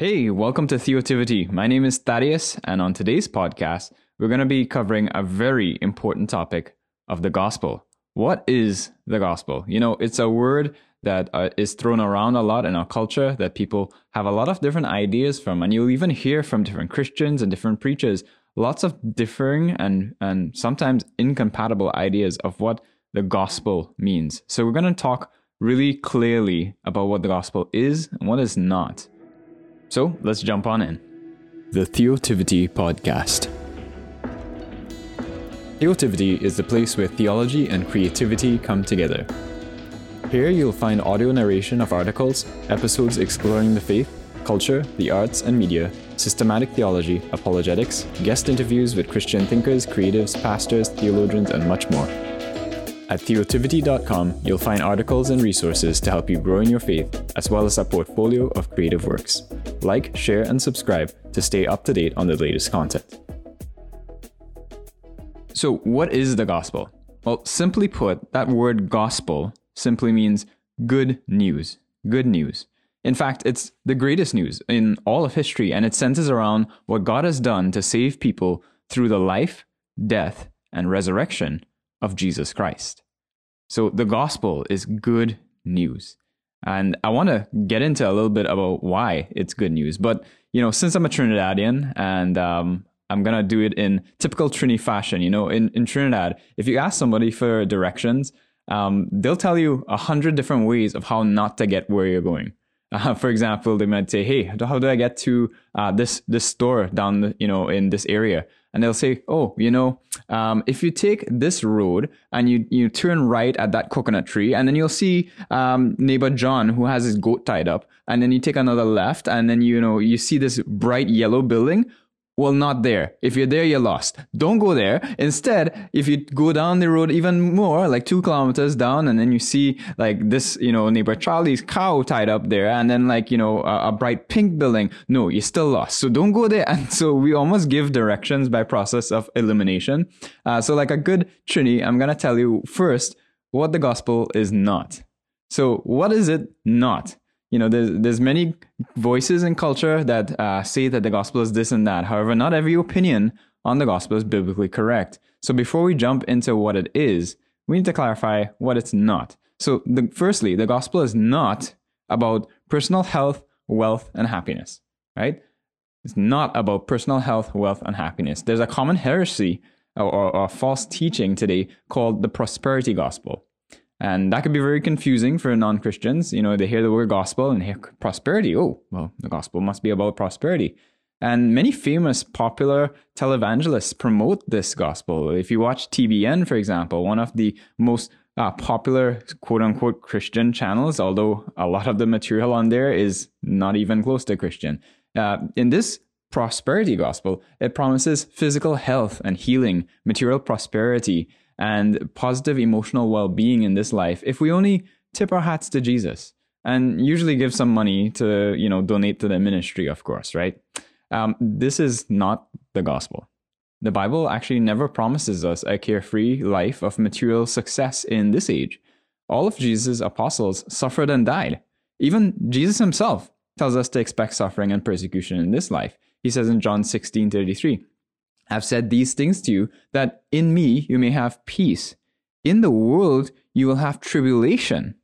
Hey, welcome to Theotivity. My name is Thaddeus, and on today's podcast, we're going to be covering a very important topic of the gospel. What is the gospel? You know, it's a word that uh, is thrown around a lot in our culture that people have a lot of different ideas from, and you'll even hear from different Christians and different preachers lots of differing and and sometimes incompatible ideas of what the gospel means. So we're going to talk really clearly about what the gospel is and what is not. So let's jump on in. The Theotivity Podcast. Theotivity is the place where theology and creativity come together. Here you'll find audio narration of articles, episodes exploring the faith, culture, the arts and media, systematic theology, apologetics, guest interviews with Christian thinkers, creatives, pastors, theologians, and much more. At theotivity.com, you'll find articles and resources to help you grow in your faith, as well as a portfolio of creative works. Like, share, and subscribe to stay up to date on the latest content. So, what is the gospel? Well, simply put, that word gospel simply means good news. Good news. In fact, it's the greatest news in all of history, and it centers around what God has done to save people through the life, death, and resurrection of Jesus Christ. So the gospel is good news. And I want to get into a little bit about why it's good news. But, you know, since I'm a Trinidadian and um, I'm going to do it in typical Trini fashion, you know, in, in Trinidad, if you ask somebody for directions, um, they'll tell you a hundred different ways of how not to get where you're going. Uh, for example, they might say, "Hey, how do I get to uh, this this store down, the, you know, in this area?" And they'll say, "Oh, you know, um, if you take this road and you you turn right at that coconut tree, and then you'll see um, neighbor John who has his goat tied up, and then you take another left, and then you know you see this bright yellow building. Well, not there. If you're there, you're lost. Don't go there. Instead, if you go down the road even more, like two kilometers down, and then you see like this, you know, neighbor Charlie's cow tied up there, and then like, you know, a, a bright pink building, no, you're still lost. So don't go there. And so we almost give directions by process of elimination. Uh, so like a good Trini, I'm going to tell you first what the gospel is not. So what is it not? You know there's there's many voices in culture that uh, say that the gospel is this and that. However not every opinion on the gospel is biblically correct. So before we jump into what it is we need to clarify what it's not. So the, firstly the gospel is not about personal health wealth and happiness right? It's not about personal health wealth and happiness. There's a common heresy or, or, or false teaching today called the prosperity gospel and that could be very confusing for non Christians. You know, they hear the word gospel and hear prosperity. Oh, well, the gospel must be about prosperity. And many famous popular televangelists promote this gospel. If you watch TBN, for example, one of the most uh, popular quote unquote Christian channels, although a lot of the material on there is not even close to Christian. Uh, in this prosperity gospel, it promises physical health and healing, material prosperity, and positive emotional well being in this life if we only tip our hats to Jesus and usually give some money to, you know, donate to the ministry, of course, right? Um, this is not the gospel. The Bible actually never promises us a carefree life of material success in this age. All of Jesus' apostles suffered and died. Even Jesus himself tells us to expect suffering and persecution in this life. He says in John 16 33, have said these things to you, that in me you may have peace. In the world you will have tribulation,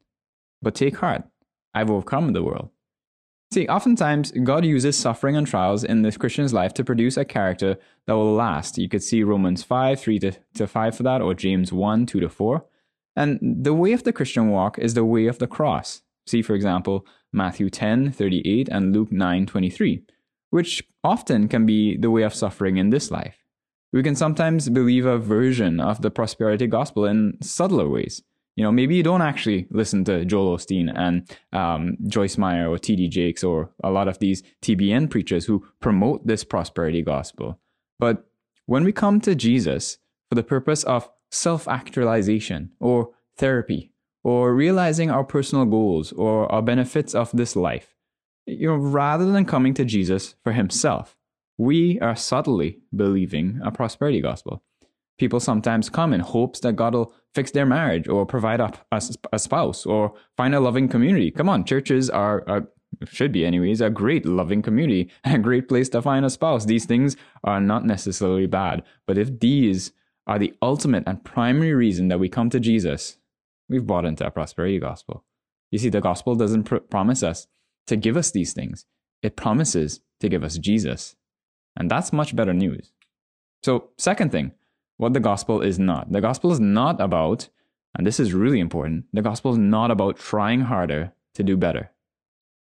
but take heart, I've overcome the world. See, oftentimes God uses suffering and trials in the Christian's life to produce a character that will last. You could see Romans 5, 3 to, to 5 for that, or James 1, 2 to 4. And the way of the Christian walk is the way of the cross. See, for example, Matthew 10, 38 and Luke 9, 23 which often can be the way of suffering in this life. We can sometimes believe a version of the prosperity gospel in subtler ways. You know, maybe you don't actually listen to Joel Osteen and um, Joyce Meyer or T.D. Jakes or a lot of these TBN preachers who promote this prosperity gospel. But when we come to Jesus for the purpose of self actualization or therapy or realizing our personal goals or our benefits of this life, you know, rather than coming to Jesus for himself, we are subtly believing a prosperity gospel. People sometimes come in hopes that God will fix their marriage or provide a, a, a spouse or find a loving community. Come on, churches are, are should be anyways, a great loving community a great place to find a spouse. These things are not necessarily bad. But if these are the ultimate and primary reason that we come to Jesus, we've bought into a prosperity gospel. You see, the gospel doesn't pr- promise us to give us these things, it promises to give us Jesus. And that's much better news. So, second thing, what the gospel is not. The gospel is not about, and this is really important, the gospel is not about trying harder to do better.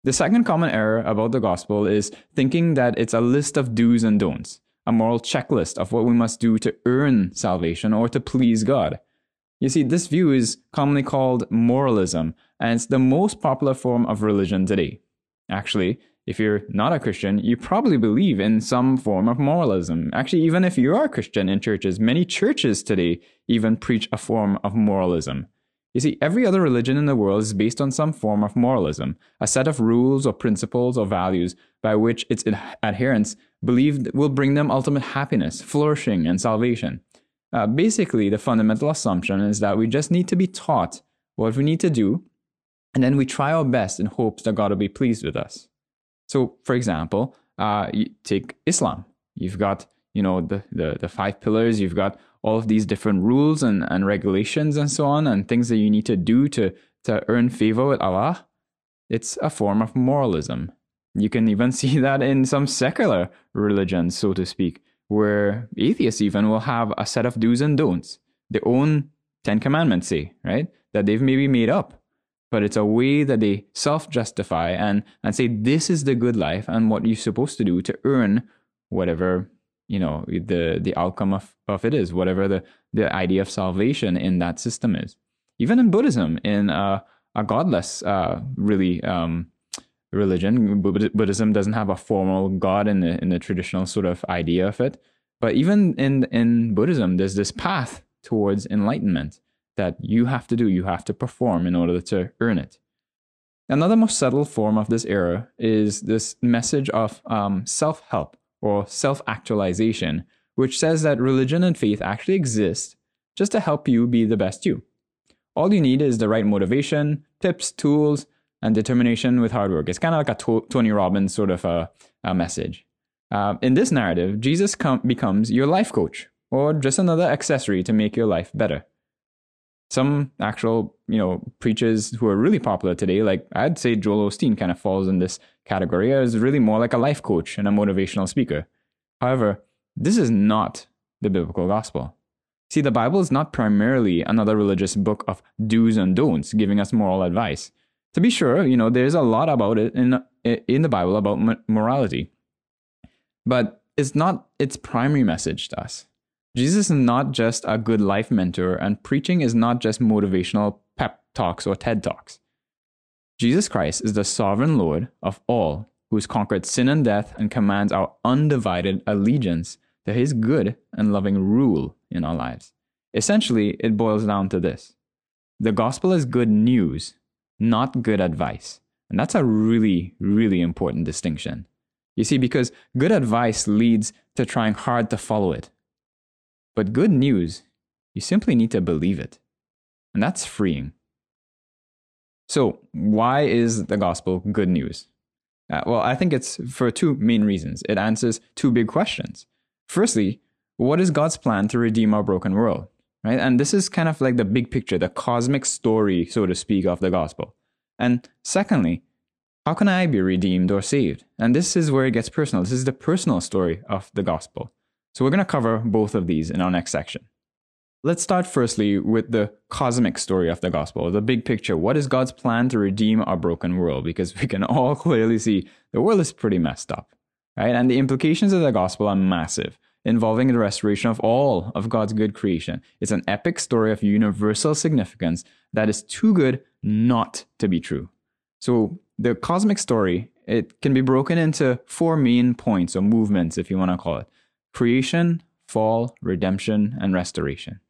The second common error about the gospel is thinking that it's a list of do's and don'ts, a moral checklist of what we must do to earn salvation or to please God. You see, this view is commonly called moralism, and it's the most popular form of religion today. Actually, if you're not a Christian, you probably believe in some form of moralism. Actually, even if you are a Christian in churches, many churches today even preach a form of moralism. You see, every other religion in the world is based on some form of moralism, a set of rules or principles or values by which its adherents believe will bring them ultimate happiness, flourishing, and salvation. Uh, basically, the fundamental assumption is that we just need to be taught what we need to do, and then we try our best in hopes that God will be pleased with us. So, for example, uh, take Islam. You've got you know the, the the five pillars. You've got all of these different rules and, and regulations and so on, and things that you need to do to to earn favor with Allah. It's a form of moralism. You can even see that in some secular religions, so to speak, where atheists even will have a set of do's and don'ts, their own Ten Commandments say, right? That they've maybe made up. But it's a way that they self justify and, and say, this is the good life and what you're supposed to do to earn whatever, you know, the, the outcome of, of it is, whatever the, the idea of salvation in that system is. Even in Buddhism, in a, a godless, uh, really, um, religion. Buddhism doesn't have a formal god in the in the traditional sort of idea of it. But even in in Buddhism, there's this path towards enlightenment that you have to do, you have to perform in order to earn it. Another more subtle form of this error is this message of um, self help or self actualization, which says that religion and faith actually exist just to help you be the best you. All you need is the right motivation, tips, tools, and determination with hard work. It's kind of like a to- Tony Robbins sort of a, a message. Uh, in this narrative, Jesus com- becomes your life coach or just another accessory to make your life better. Some actual, you know, preachers who are really popular today, like I'd say Joel Osteen kind of falls in this category, is really more like a life coach and a motivational speaker. However, this is not the biblical gospel. See, the Bible is not primarily another religious book of do's and don'ts giving us moral advice to be sure, you know, there's a lot about it in in the Bible about morality, but it's not its primary message to us. Jesus is not just a good life mentor, and preaching is not just motivational pep talks or TED talks. Jesus Christ is the sovereign Lord of all, who has conquered sin and death and commands our undivided allegiance to his good and loving rule in our lives. Essentially, it boils down to this the gospel is good news not good advice. And that's a really, really important distinction. You see, because good advice leads to trying hard to follow it. But good news, you simply need to believe it. And that's freeing. So, why is the gospel good news? Uh, well, I think it's for two main reasons. It answers two big questions. Firstly, what is God's plan to redeem our broken world? right? And this is kind of like the big picture, the cosmic story, so to speak, of the gospel. And secondly, how can I be redeemed or saved? And this is where it gets personal. This is the personal story of the gospel. So we're going to cover both of these in our next section. Let's start firstly with the cosmic story of the gospel, the big picture. What is God's plan to redeem our broken world? Because we can all clearly see the world is pretty messed up, right? And the implications of the gospel are massive involving the restoration of all of God's good creation. It's an epic story of universal significance that is too good not to be true. So the cosmic story, it can be broken into four main points or movements, if you want to call it creation, fall, redemption, and restoration.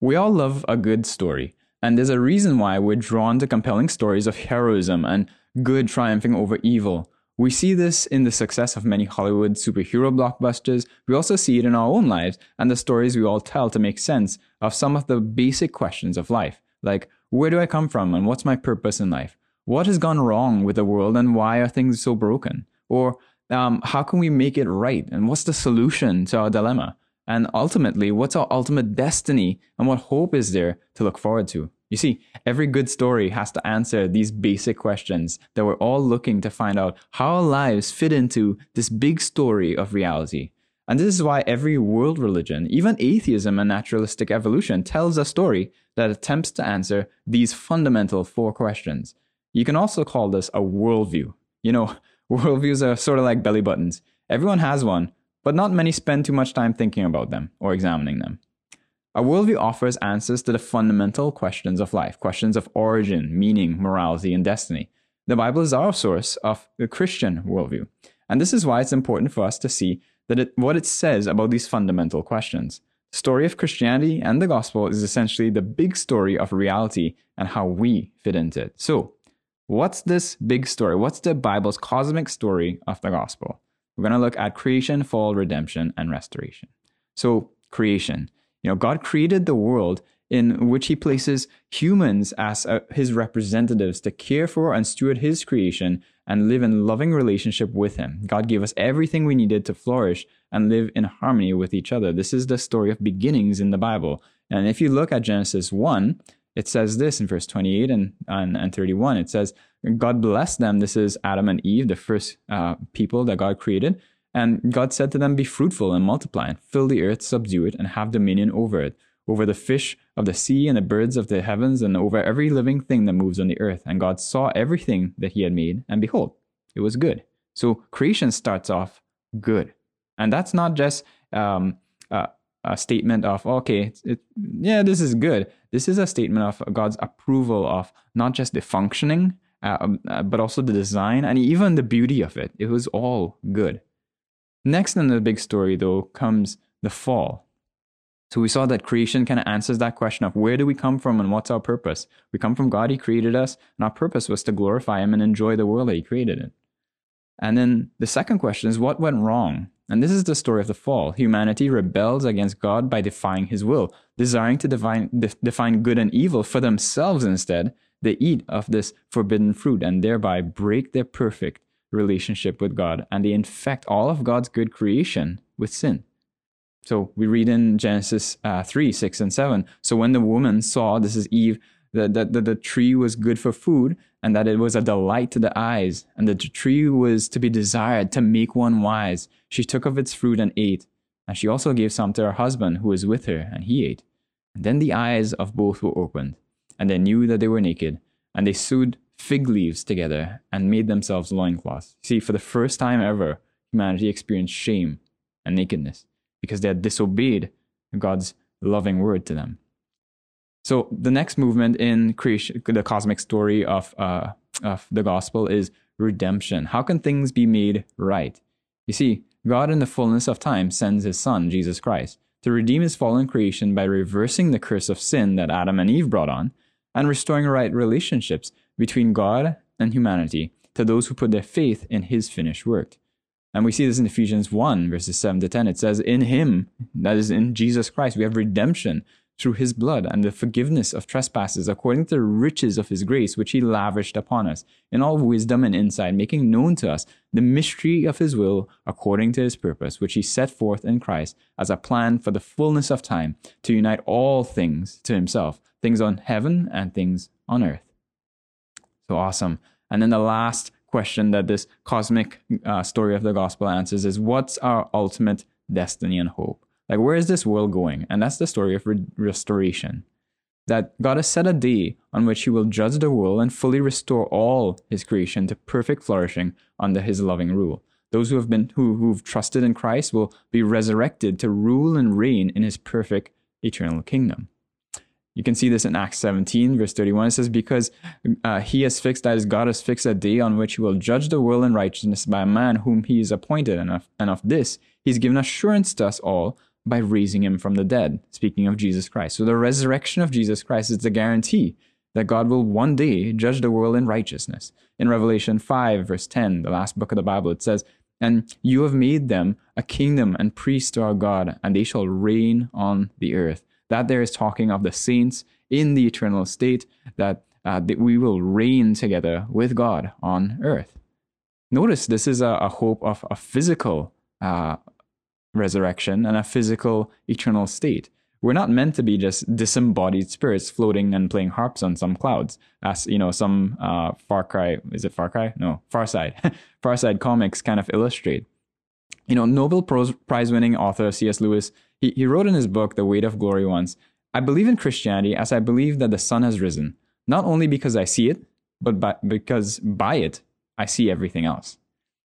We all love a good story, and there's a reason why we're drawn to compelling stories of heroism and good triumphing over evil. We see this in the success of many Hollywood superhero blockbusters. We also see it in our own lives and the stories we all tell to make sense of some of the basic questions of life, like where do I come from and what's my purpose in life? what has gone wrong with the world and why are things so broken? Or um, how can we make it right? And what's the solution to our dilemma? And ultimately, what's our ultimate destiny and what hope is there to look forward to? You see, every good story has to answer these basic questions that we're all looking to find out how our lives fit into this big story of reality. And this is why every world religion, even atheism and naturalistic evolution, tells a story that attempts to answer these fundamental four questions. You can also call this a worldview. You know, worldviews are sort of like belly buttons. Everyone has one, but not many spend too much time thinking about them or examining them. A worldview offers answers to the fundamental questions of life, questions of origin, meaning, morality, and destiny. The Bible is our source of the Christian worldview. And this is why it's important for us to see that it, what it says about these fundamental questions. The story of Christianity and the gospel is essentially the big story of reality and how we fit into it. So, what's this big story? What's the Bible's cosmic story of the gospel? We're going to look at creation, fall, redemption, and restoration. So, creation. You know, God created the world in which he places humans as uh, his representatives to care for and steward his creation and live in loving relationship with him. God gave us everything we needed to flourish and live in harmony with each other. This is the story of beginnings in the Bible. And if you look at Genesis 1, it says this in verse 28 and, and, and 31. It says, God blessed them. This is Adam and Eve, the first uh, people that God created. And God said to them, Be fruitful and multiply, and fill the earth, subdue it, and have dominion over it, over the fish of the sea and the birds of the heavens, and over every living thing that moves on the earth. And God saw everything that he had made, and behold, it was good. So creation starts off good. And that's not just um, a, a, statement of, okay, it, yeah, this is good. This is a statement of God's approval of not just the functioning, uh, um, uh, but also the design and even the beauty of it. It was all good. Next in the big story, though, comes the fall. So we saw that creation kind of answers that question of where do we come from and what's our purpose? We come from God, He created us, and our purpose was to glorify Him and enjoy the world that He created it. And then the second question is what went wrong? And this is the story of the fall. Humanity rebels against God by defying His will, desiring to define, de- define good and evil for themselves instead. They eat of this forbidden fruit and thereby break their perfect relationship with God and they infect all of God's good creation with sin. So we read in Genesis uh, 3 6 and 7. So when the woman saw, this is Eve, that, the tree was good for food and that it was a delight to the eyes, and that the tree was to be desired to make one wise, she took of its fruit and ate. And she also gave some to her husband who was with her, and he ate. And then the eyes of both were opened, and they knew that they were naked, and they sewed fig leaves together and made themselves loincloths. See, for the first time ever, humanity experienced shame and nakedness because they had disobeyed God's loving word to them. So the next movement in creation, the cosmic story of uh, of the gospel is redemption. How can things be made right? You see, God in the fullness of time sends His Son Jesus Christ to redeem His fallen creation by reversing the curse of sin that Adam and Eve brought on, and restoring right relationships between God and humanity to those who put their faith in his finished work. And we see this in Ephesians 1, verses 7 to 10. It says, In him, that is in Jesus Christ, we have redemption through his blood and the forgiveness of trespasses according to the riches of his grace, which he lavished upon us in all wisdom and insight, making known to us the mystery of his will according to his purpose, which he set forth in Christ as a plan for the fullness of time to unite all things to himself, things on heaven and things on earth. So awesome. And then the last question that this cosmic uh, story of the gospel answers is what's our ultimate destiny and hope? Like, where is this world going? And that's the story of re- restoration. That God has set a day on which He will judge the world and fully restore all His creation to perfect flourishing under His loving rule. Those who have been who, who've trusted in Christ will be resurrected to rule and reign in His perfect eternal kingdom. You can see this in Acts 17, verse 31. It says, Because uh, he has fixed, that is, God has fixed a day on which he will judge the world in righteousness by a man whom he has appointed. And of, and of this, he's given assurance to us all by raising him from the dead, speaking of Jesus Christ. So the resurrection of Jesus Christ is the guarantee that God will one day judge the world in righteousness. In Revelation 5, verse 10, the last book of the Bible, it says, And you have made them a kingdom and priests to our God, and they shall reign on the earth that there is talking of the saints in the eternal state that uh, that we will reign together with God on earth. Notice this is a, a hope of a physical uh, resurrection and a physical eternal state. We're not meant to be just disembodied spirits floating and playing harps on some clouds, as you know, some uh, Far Cry is it Far Cry? No, Far Side, Far Side comics kind of illustrate. You know, Nobel Prize winning author C.S. Lewis, he, he wrote in his book, The Weight of Glory once, I believe in Christianity as I believe that the sun has risen, not only because I see it, but by, because by it, I see everything else.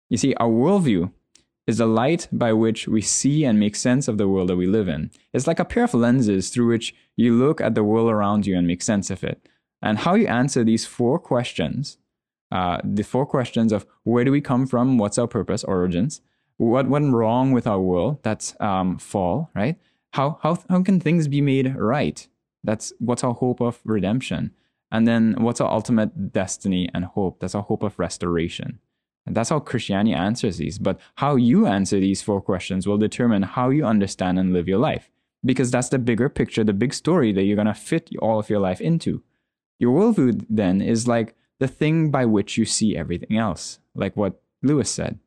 You see, our worldview is the light by which we see and make sense of the world that we live in. It's like a pair of lenses through which you look at the world around you and make sense of it. And how you answer these four questions, uh, the four questions of where do we come from, what's our purpose, origins, what went wrong with our world, that's um, fall, right? How, how, how can things be made right? That's what's our hope of redemption. And then what's our ultimate destiny and hope? That's our hope of restoration. And that's how Christianity answers these. But how you answer these four questions will determine how you understand and live your life. Because that's the bigger picture, the big story that you're going to fit all of your life into. Your worldview then is like the thing by which you see everything else, like what Lewis said.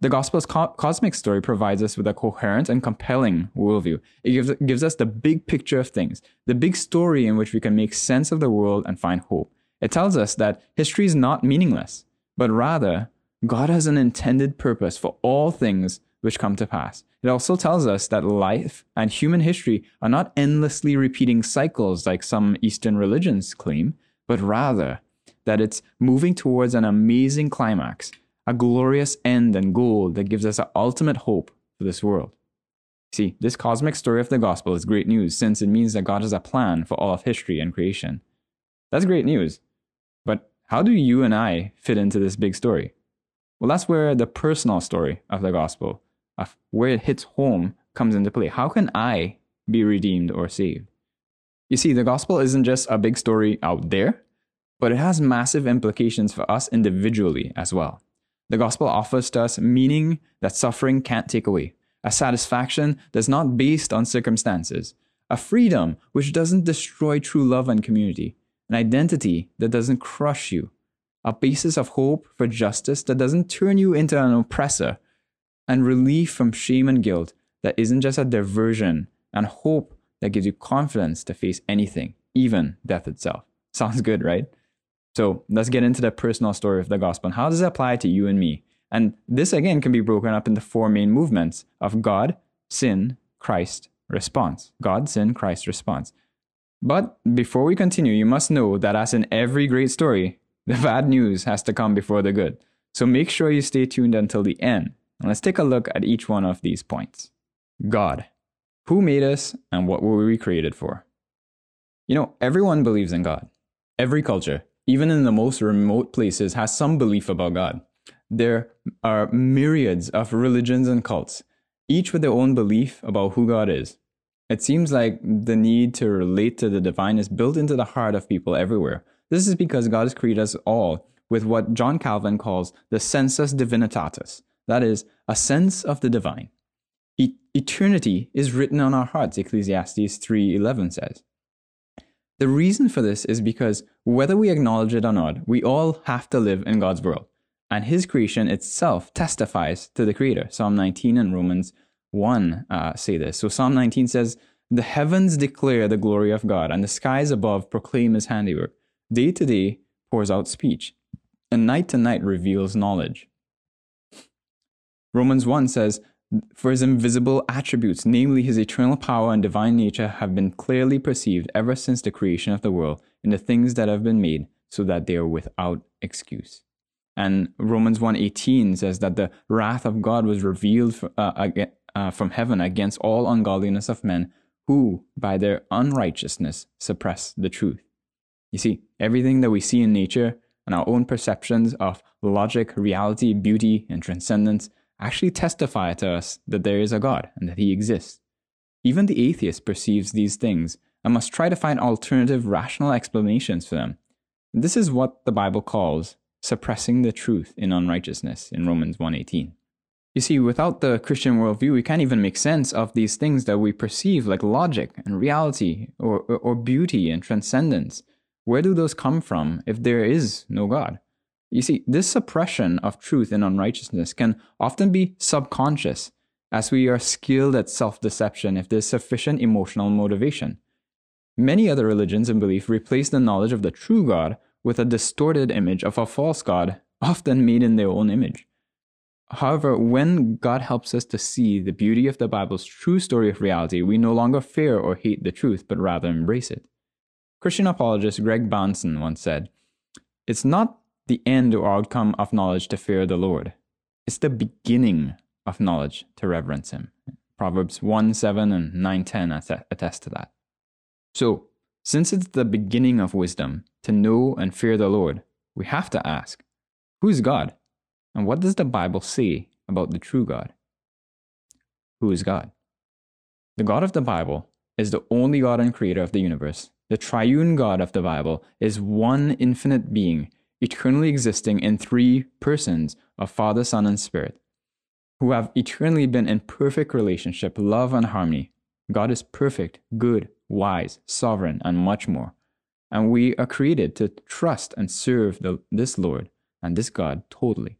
The gospel's co- cosmic story provides us with a coherent and compelling worldview. It gives, gives us the big picture of things, the big story in which we can make sense of the world and find hope. It tells us that history is not meaningless, but rather God has an intended purpose for all things which come to pass. It also tells us that life and human history are not endlessly repeating cycles like some Eastern religions claim, but rather that it's moving towards an amazing climax, a glorious end and goal that gives us an ultimate hope for this world. See, this cosmic story of the gospel is great news since it means that God has a plan for all of history and creation. That's great news. But how do you and I fit into this big story? Well, that's where the personal story of the gospel, of where it hits home, comes into play. How can I be redeemed or saved? You see, the gospel isn't just a big story out there, but it has massive implications for us individually as well. The gospel offers to us meaning that suffering can't take away, a satisfaction that's not based on circumstances, a freedom which doesn't destroy true love and community, an identity that doesn't crush you, a basis of hope for justice that doesn't turn you into an oppressor, and relief from shame and guilt that isn't just a diversion, and hope that gives you confidence to face anything, even death itself. Sounds good, right? So let's get into the personal story of the gospel and how does it apply to you and me? And this again can be broken up into four main movements of God, sin, Christ, response. God, sin, Christ, response. But before we continue, you must know that as in every great story, the bad news has to come before the good. So make sure you stay tuned until the end. And let's take a look at each one of these points. God. Who made us and what were we created for? You know, everyone believes in God. Every culture, even in the most remote places, has some belief about God. There are myriads of religions and cults, each with their own belief about who God is. It seems like the need to relate to the divine is built into the heart of people everywhere, this is because God has created us all with what John Calvin calls the sensus divinitatis, that is, a sense of the divine. E- eternity is written on our hearts, Ecclesiastes 3:11 says. The reason for this is because whether we acknowledge it or not, we all have to live in God's world, and His creation itself testifies to the Creator. Psalm 19 and Romans 1 uh, say this. So Psalm 19 says, "The heavens declare the glory of God, and the skies above proclaim His handiwork." Day to day pours out speech, and night to night reveals knowledge. Romans 1 says, For his invisible attributes, namely his eternal power and divine nature, have been clearly perceived ever since the creation of the world in the things that have been made, so that they are without excuse. And Romans 1:18 says that the wrath of God was revealed uh, uh, from heaven against all ungodliness of men who, by their unrighteousness, suppress the truth. You see, everything that we see in nature and our own perceptions of logic, reality, beauty, and transcendence actually testify to us that there is a God and that He exists. Even the atheist perceives these things and must try to find alternative rational explanations for them. This is what the Bible calls suppressing the truth in unrighteousness in Romans 1:18. You see, without the Christian worldview, we can't even make sense of these things that we perceive like logic and reality or, or, or beauty and transcendence Where do those come from if there is no God? You see, this suppression of truth and unrighteousness can often be subconscious, as we are skilled at self deception if there's sufficient emotional motivation. Many other religions and beliefs replace the knowledge of the true God with a distorted image of a false God, often made in their own image. However, when God helps us to see the beauty of the Bible's true story of reality, we no longer fear or hate the truth, but rather embrace it. Christian apologist Greg Bahnsen once said, It's not the end or outcome of knowledge to fear the Lord, it's the beginning of knowledge to reverence Him. Proverbs 1 7 and 9 10 attest to that. So, since it's the beginning of wisdom to know and fear the Lord, we have to ask, Who is God? And what does the Bible say about the true God? Who is God? The God of the Bible is the only God and creator of the universe. The triune God of the Bible is one infinite being, eternally existing in three persons of Father, Son, and Spirit, who have eternally been in perfect relationship, love, and harmony. God is perfect, good, wise, sovereign, and much more. And we are created to trust and serve the, this Lord and this God totally.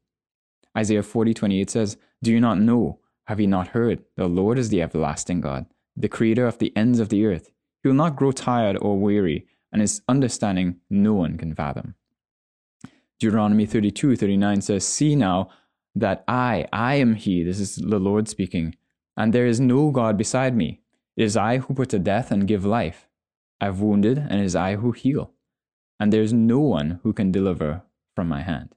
Isaiah 40 28 says, Do you not know? Have you not heard? The Lord is the everlasting God, the creator of the ends of the earth. He will not grow tired or weary, and his understanding no one can fathom. Deuteronomy 32 39 says, See now that I, I am he, this is the Lord speaking, and there is no God beside me. It is I who put to death and give life. I've wounded, and it is I who heal. And there is no one who can deliver from my hand.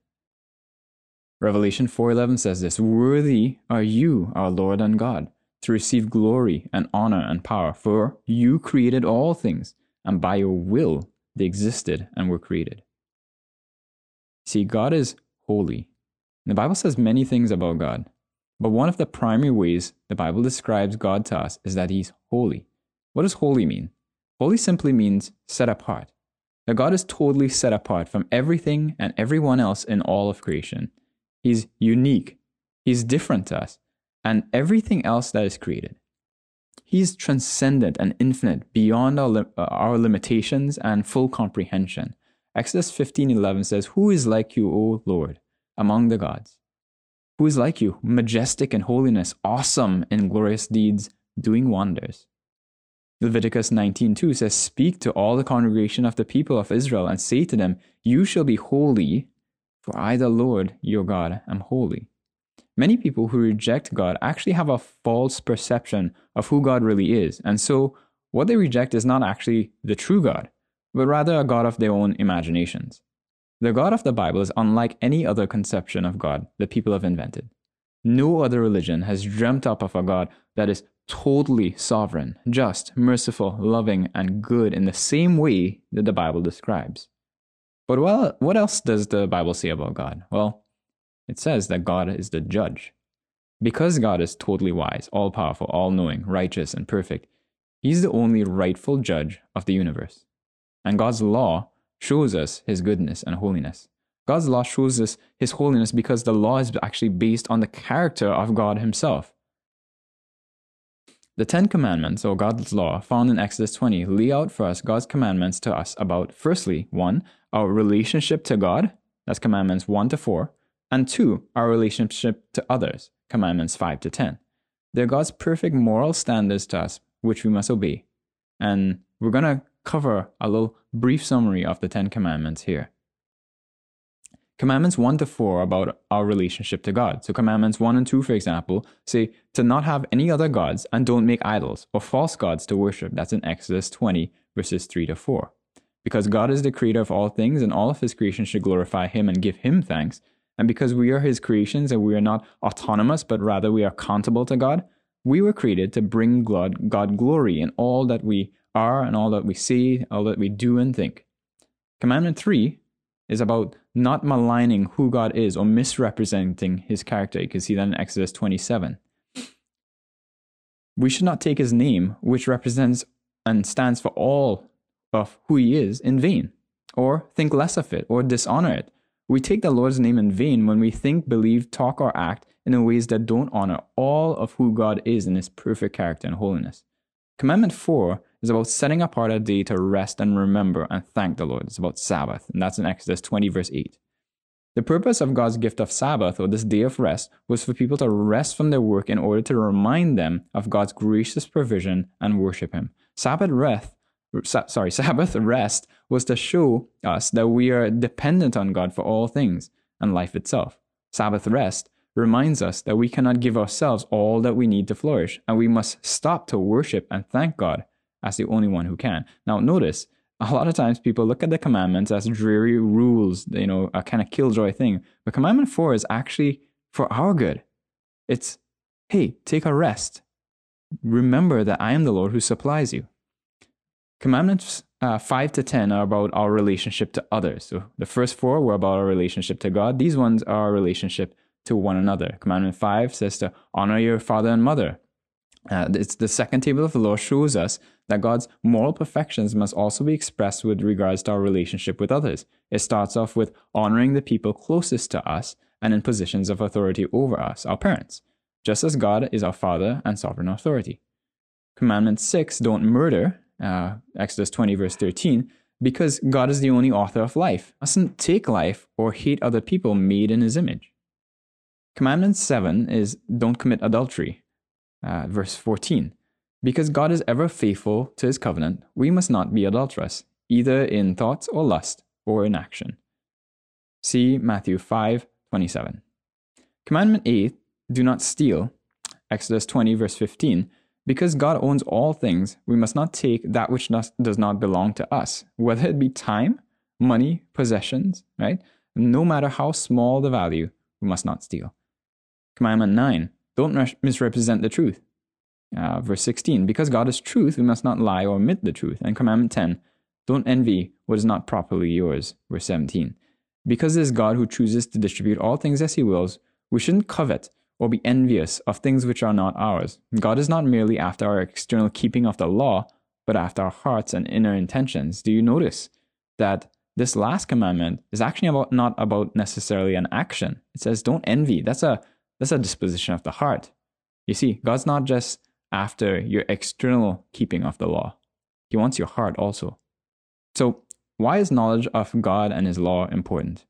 Revelation 4:11 says this, "Worthy are you, our Lord and God, to receive glory and honor and power, for you created all things, and by your will they existed and were created." See, God is holy. The Bible says many things about God, but one of the primary ways the Bible describes God to us is that he's holy. What does holy mean? Holy simply means set apart. That God is totally set apart from everything and everyone else in all of creation. He's unique. He's different to us and everything else that is created. He's transcendent and infinite beyond our, uh, our limitations and full comprehension. Exodus 15:11 says, "Who is like you, O Lord, among the gods? Who is like you, majestic in holiness, awesome in glorious deeds, doing wonders?" Leviticus 19:2 says, "Speak to all the congregation of the people of Israel and say to them, you shall be holy, for I, the Lord your God, am holy. Many people who reject God actually have a false perception of who God really is, and so what they reject is not actually the true God, but rather a God of their own imaginations. The God of the Bible is unlike any other conception of God that people have invented. No other religion has dreamt up of a God that is totally sovereign, just, merciful, loving, and good in the same way that the Bible describes. But well, what else does the Bible say about God? Well, it says that God is the judge. Because God is totally wise, all powerful, all knowing, righteous, and perfect, He's the only rightful judge of the universe. And God's law shows us His goodness and holiness. God's law shows us His holiness because the law is actually based on the character of God Himself. The Ten Commandments, or God's law, found in Exodus 20, lay out for us God's commandments to us about, firstly, one, our relationship to God, that's commandments 1 to 4, and 2, our relationship to others, commandments 5 to 10. They're God's perfect moral standards to us, which we must obey. And we're going to cover a little brief summary of the Ten Commandments here. Commandments 1 to 4 about our relationship to God. So, Commandments 1 and 2, for example, say to not have any other gods and don't make idols or false gods to worship. That's in Exodus 20, verses 3 to 4. Because God is the creator of all things and all of his creation should glorify him and give him thanks. And because we are his creations and we are not autonomous, but rather we are accountable to God, we were created to bring God, God glory in all that we are and all that we see, all that we do and think. Commandment 3 is about not maligning who God is or misrepresenting his character. You can see that in Exodus 27. We should not take his name, which represents and stands for all of who he is in vain, or think less of it, or dishonor it. We take the Lord's name in vain when we think, believe, talk, or act in ways that don't honor all of who God is in his perfect character and holiness. Commandment 4 is about setting apart a day to rest and remember and thank the Lord. It's about Sabbath, and that's in Exodus 20, verse 8. The purpose of God's gift of Sabbath, or this day of rest, was for people to rest from their work in order to remind them of God's gracious provision and worship Him. Sabbath rest, sorry, Sabbath rest was to show us that we are dependent on God for all things and life itself. Sabbath rest reminds us that we cannot give ourselves all that we need to flourish, and we must stop to worship and thank God as the only one who can. Now, notice a lot of times people look at the commandments as dreary rules, you know, a kind of killjoy thing. But commandment four is actually for our good. It's, hey, take a rest. Remember that I am the Lord who supplies you. Commandments uh, 5 to 10 are about our relationship to others. So the first four were about our relationship to God. These ones are our relationship to one another. Commandment 5 says to honor your father and mother. Uh, it's the second table of the law shows us that God's moral perfections must also be expressed with regards to our relationship with others. It starts off with honoring the people closest to us and in positions of authority over us, our parents, just as God is our Father and sovereign authority. Commandment 6, don't murder, uh, Exodus 20, verse 13, because God is the only author of life, mustn't take life or hate other people made in his image. Commandment 7 is don't commit adultery, uh, verse 14. Because God is ever faithful to his covenant, we must not be adulterous, either in thoughts or lust, or in action. See Matthew 5 27. Commandment 8, do not steal, Exodus 20, verse 15. Because God owns all things, we must not take that which does not belong to us, whether it be time, money, possessions, right? No matter how small the value, we must not steal. Commandment 9, don't misrepresent the truth. Uh, verse 16, because God is truth, we must not lie or omit the truth. And commandment 10, don't envy what is not properly yours. Verse 17, because it is God who chooses to distribute all things as he wills, we shouldn't covet or be envious of things which are not ours. God is not merely after our external keeping of the law, but after our hearts and inner intentions. Do you notice that this last commandment is actually about not about necessarily an action? It says don't envy. That's a that's a disposition of the heart. You see, God's not just after your external keeping of the law. He wants your heart also. So, why is knowledge of God and his law important?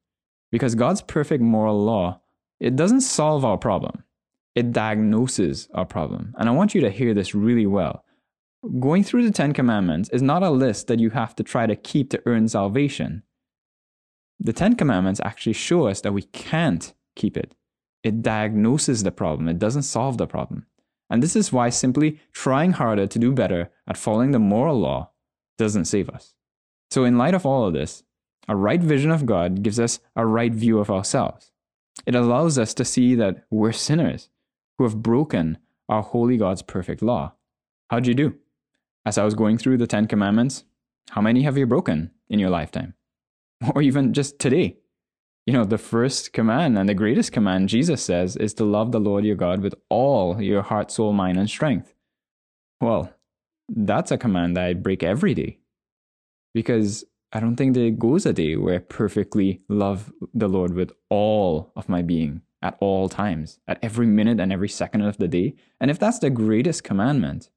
Because God's perfect moral law, it doesn't solve our problem. It diagnoses our problem. And I want you to hear this really well. Going through the 10 commandments is not a list that you have to try to keep to earn salvation. The 10 commandments actually show us that we can't keep it. It diagnoses the problem. It doesn't solve the problem. And this is why simply trying harder to do better at following the moral law doesn't save us. So, in light of all of this, a right vision of God gives us a right view of ourselves. It allows us to see that we're sinners who have broken our holy God's perfect law. How'd you do? As I was going through the Ten Commandments, how many have you broken in your lifetime? Or even just today? you know, the first command and the greatest command, Jesus says, is to love the Lord your God with all your heart, soul, mind, and strength. Well, that's a command that I break every day because I don't think there goes a day where I perfectly love the Lord with all of my being at all times, at every minute and every second of the day. And if that's the greatest commandment,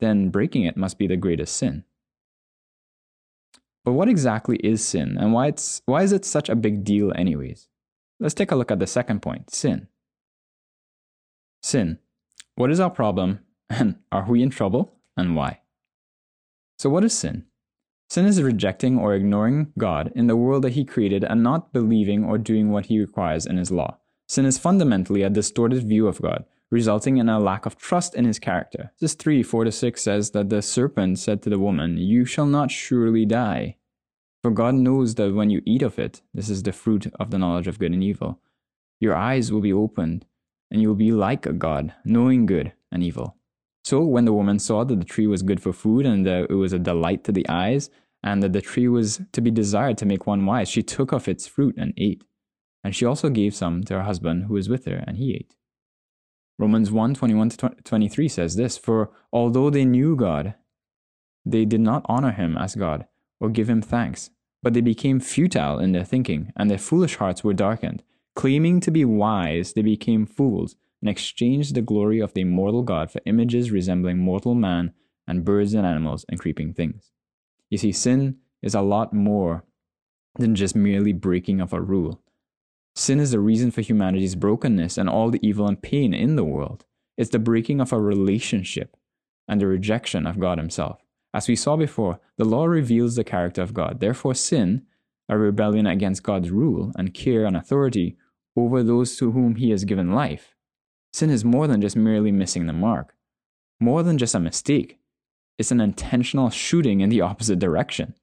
then breaking it must be the greatest sin. But what exactly is sin and why, it's, why is it such a big deal, anyways? Let's take a look at the second point sin. Sin. What is our problem and are we in trouble and why? So, what is sin? Sin is rejecting or ignoring God in the world that He created and not believing or doing what He requires in His law. Sin is fundamentally a distorted view of God, resulting in a lack of trust in His character. This 3 4 to 6 says that the serpent said to the woman, You shall not surely die. For God knows that when you eat of it, this is the fruit of the knowledge of good and evil, your eyes will be opened, and you will be like a God, knowing good and evil. So when the woman saw that the tree was good for food, and that it was a delight to the eyes, and that the tree was to be desired to make one wise, she took of its fruit and ate. And she also gave some to her husband who was with her, and he ate. Romans 1 21 to 23 says this For although they knew God, they did not honor him as God or give him thanks, but they became futile in their thinking, and their foolish hearts were darkened. Claiming to be wise, they became fools, and exchanged the glory of the immortal God for images resembling mortal man and birds and animals and creeping things. You see, sin is a lot more than just merely breaking of a rule. Sin is the reason for humanity's brokenness and all the evil and pain in the world. It's the breaking of a relationship and the rejection of God Himself. As we saw before, the law reveals the character of God. Therefore, sin, a rebellion against God's rule and care and authority over those to whom He has given life. Sin is more than just merely missing the mark, more than just a mistake. It's an intentional shooting in the opposite direction.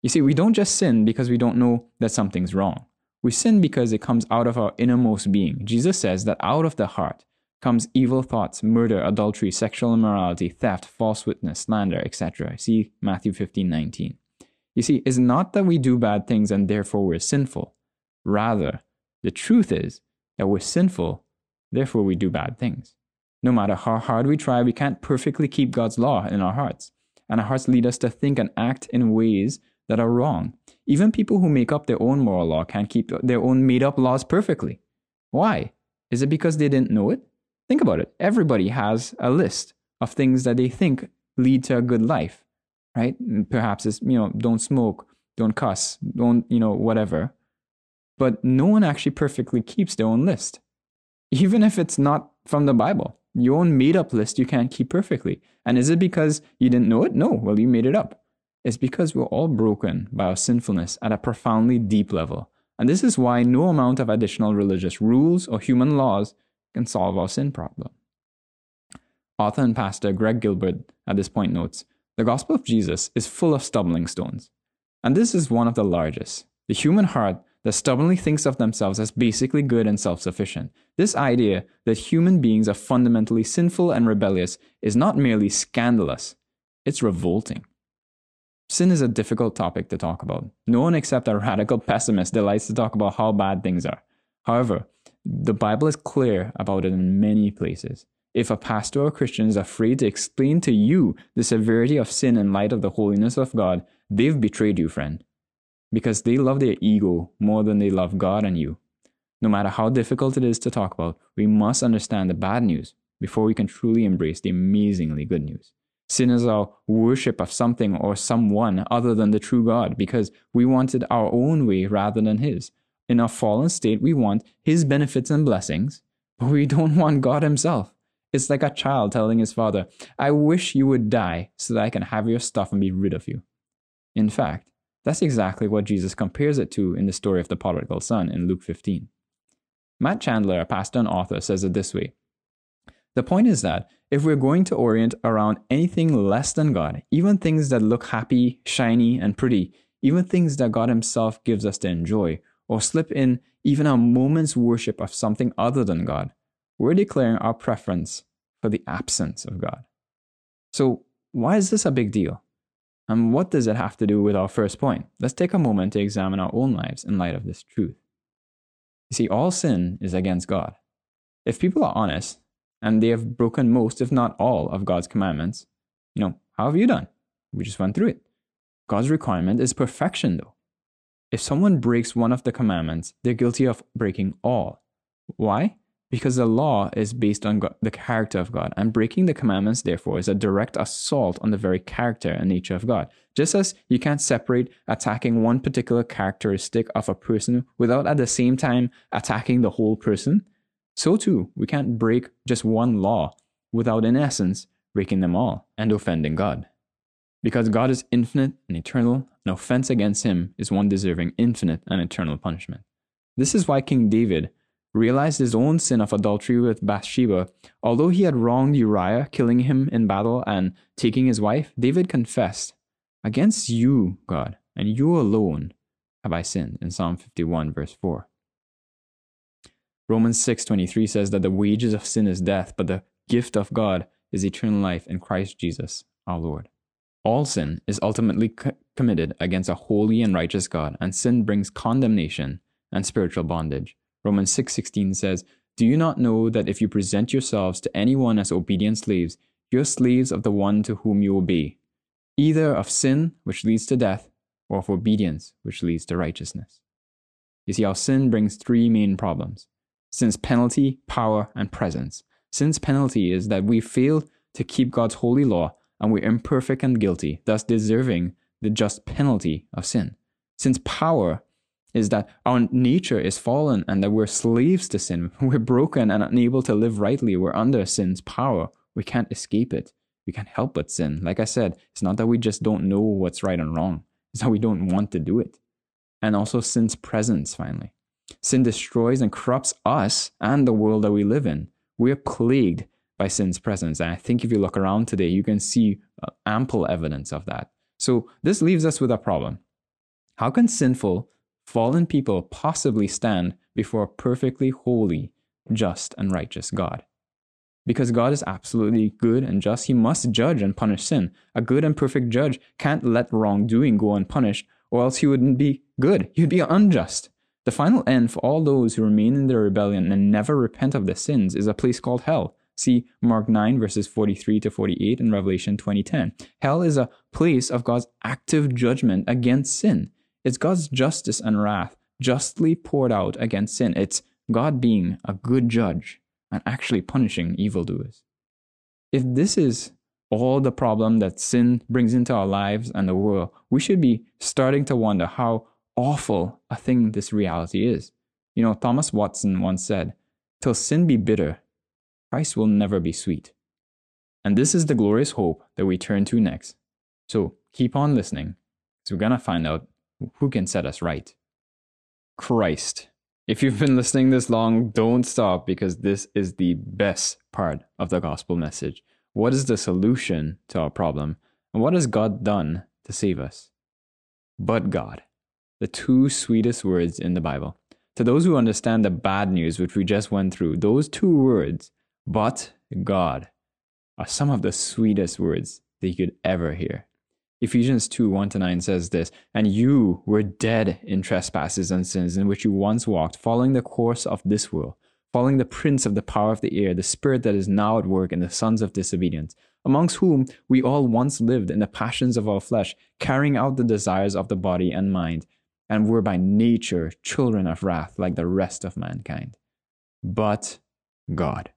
You see, we don't just sin because we don't know that something's wrong. We sin because it comes out of our innermost being. Jesus says that out of the heart comes evil thoughts, murder, adultery, sexual immorality, theft, false witness, slander, etc. See Matthew 15 19. You see, it's not that we do bad things and therefore we're sinful. Rather, the truth is that we're sinful, therefore we do bad things. No matter how hard we try, we can't perfectly keep God's law in our hearts. And our hearts lead us to think and act in ways that are wrong. Even people who make up their own moral law can't keep their own made up laws perfectly. Why? Is it because they didn't know it? Think about it. Everybody has a list of things that they think lead to a good life, right? Perhaps it's, you know, don't smoke, don't cuss, don't, you know, whatever. But no one actually perfectly keeps their own list. Even if it's not from the Bible, your own made up list you can't keep perfectly. And is it because you didn't know it? No, well, you made it up. It's because we're all broken by our sinfulness at a profoundly deep level. And this is why no amount of additional religious rules or human laws can solve our sin problem. Author and pastor Greg Gilbert at this point notes The Gospel of Jesus is full of stumbling stones. And this is one of the largest. The human heart that stubbornly thinks of themselves as basically good and self sufficient. This idea that human beings are fundamentally sinful and rebellious is not merely scandalous, it's revolting. Sin is a difficult topic to talk about. No one except a radical pessimist delights to talk about how bad things are. However, the Bible is clear about it in many places. If a pastor or Christian is afraid to explain to you the severity of sin in light of the holiness of God, they've betrayed you, friend. Because they love their ego more than they love God and you. No matter how difficult it is to talk about, we must understand the bad news before we can truly embrace the amazingly good news. Sin is our worship of something or someone other than the true God because we wanted our own way rather than His. In our fallen state, we want His benefits and blessings, but we don't want God Himself. It's like a child telling his father, I wish you would die so that I can have your stuff and be rid of you. In fact, that's exactly what Jesus compares it to in the story of the prodigal son in Luke 15. Matt Chandler, a pastor and author, says it this way The point is that if we're going to orient around anything less than God, even things that look happy, shiny, and pretty, even things that God Himself gives us to enjoy, or slip in even a moment's worship of something other than God, we're declaring our preference for the absence of God. So, why is this a big deal? And what does it have to do with our first point? Let's take a moment to examine our own lives in light of this truth. You see, all sin is against God. If people are honest and they have broken most, if not all, of God's commandments, you know, how have you done? We just went through it. God's requirement is perfection, though. If someone breaks one of the commandments, they're guilty of breaking all. Why? Because the law is based on God, the character of God, and breaking the commandments, therefore, is a direct assault on the very character and nature of God. Just as you can't separate attacking one particular characteristic of a person without at the same time attacking the whole person, so too, we can't break just one law without, in essence, breaking them all and offending God. Because God is infinite and eternal, an offense against him is one deserving infinite and eternal punishment. This is why King David realized his own sin of adultery with Bathsheba. Although he had wronged Uriah, killing him in battle and taking his wife, David confessed, Against you, God, and you alone have I sinned, in Psalm 51, verse 4. Romans 6:23 says that the wages of sin is death, but the gift of God is eternal life in Christ Jesus, our Lord. All sin is ultimately co- committed against a holy and righteous God, and sin brings condemnation and spiritual bondage. Romans 6:16 says, "Do you not know that if you present yourselves to anyone as obedient slaves, you're slaves of the one to whom you obey, either of sin, which leads to death, or of obedience, which leads to righteousness?" You see, our sin brings three main problems: sin's penalty, power, and presence. Sin's penalty is that we fail to keep God's holy law and we're imperfect and guilty, thus deserving the just penalty of sin. Sin's power is that our nature is fallen and that we're slaves to sin, we're broken and unable to live rightly, we're under sin's power, we can't escape it. We can't help but sin. Like I said, it's not that we just don't know what's right and wrong, it's that we don't want to do it. And also sin's presence, finally. Sin destroys and corrupts us and the world that we live in. We're plagued by sin's presence. And I think if you look around today, you can see uh, ample evidence of that. So this leaves us with a problem. How can sinful, fallen people possibly stand before a perfectly holy, just, and righteous God? Because God is absolutely good and just, he must judge and punish sin. A good and perfect judge can't let wrongdoing go unpunished, or else he wouldn't be good. He'd be unjust. The final end for all those who remain in their rebellion and never repent of their sins is a place called hell. See Mark 9 verses 43 to 48 and Revelation 20:10. Hell is a place of God's active judgment against sin. It's God's justice and wrath justly poured out against sin. It's God being a good judge and actually punishing evildoers. If this is all the problem that sin brings into our lives and the world, we should be starting to wonder how awful a thing this reality is. You know, Thomas Watson once said, Till sin be bitter, Christ will never be sweet. And this is the glorious hope that we turn to next. So keep on listening, because we're going to find out who can set us right. Christ. If you've been listening this long, don't stop because this is the best part of the gospel message. What is the solution to our problem? And what has God done to save us? But God the two sweetest words in the Bible. To those who understand the bad news which we just went through, those two words, but God, are some of the sweetest words that you could ever hear. Ephesians 2 1 to 9 says this, And you were dead in trespasses and sins in which you once walked, following the course of this world, following the prince of the power of the air, the spirit that is now at work in the sons of disobedience, amongst whom we all once lived in the passions of our flesh, carrying out the desires of the body and mind and were by nature children of wrath like the rest of mankind. But God,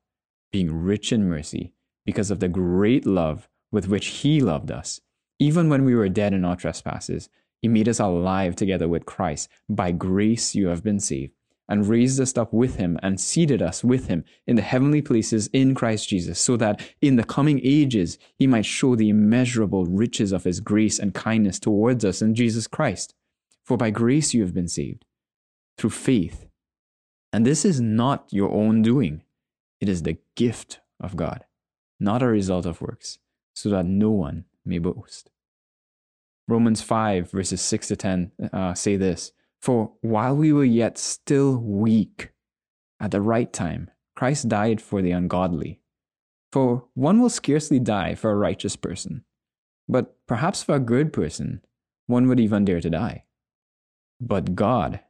being rich in mercy, because of the great love with which He loved us, even when we were dead in our trespasses, He made us alive together with Christ. By grace you have been saved, and raised us up with Him, and seated us with Him in the heavenly places in Christ Jesus, so that in the coming ages He might show the immeasurable riches of His grace and kindness towards us in Jesus Christ. For by grace you have been saved, through faith. And this is not your own doing, it is the gift of God, not a result of works, so that no one boast. Romans 5, verses 6 to 10 uh, say this For while we were yet still weak, at the right time, Christ died for the ungodly. For one will scarcely die for a righteous person, but perhaps for a good person, one would even dare to die. But God,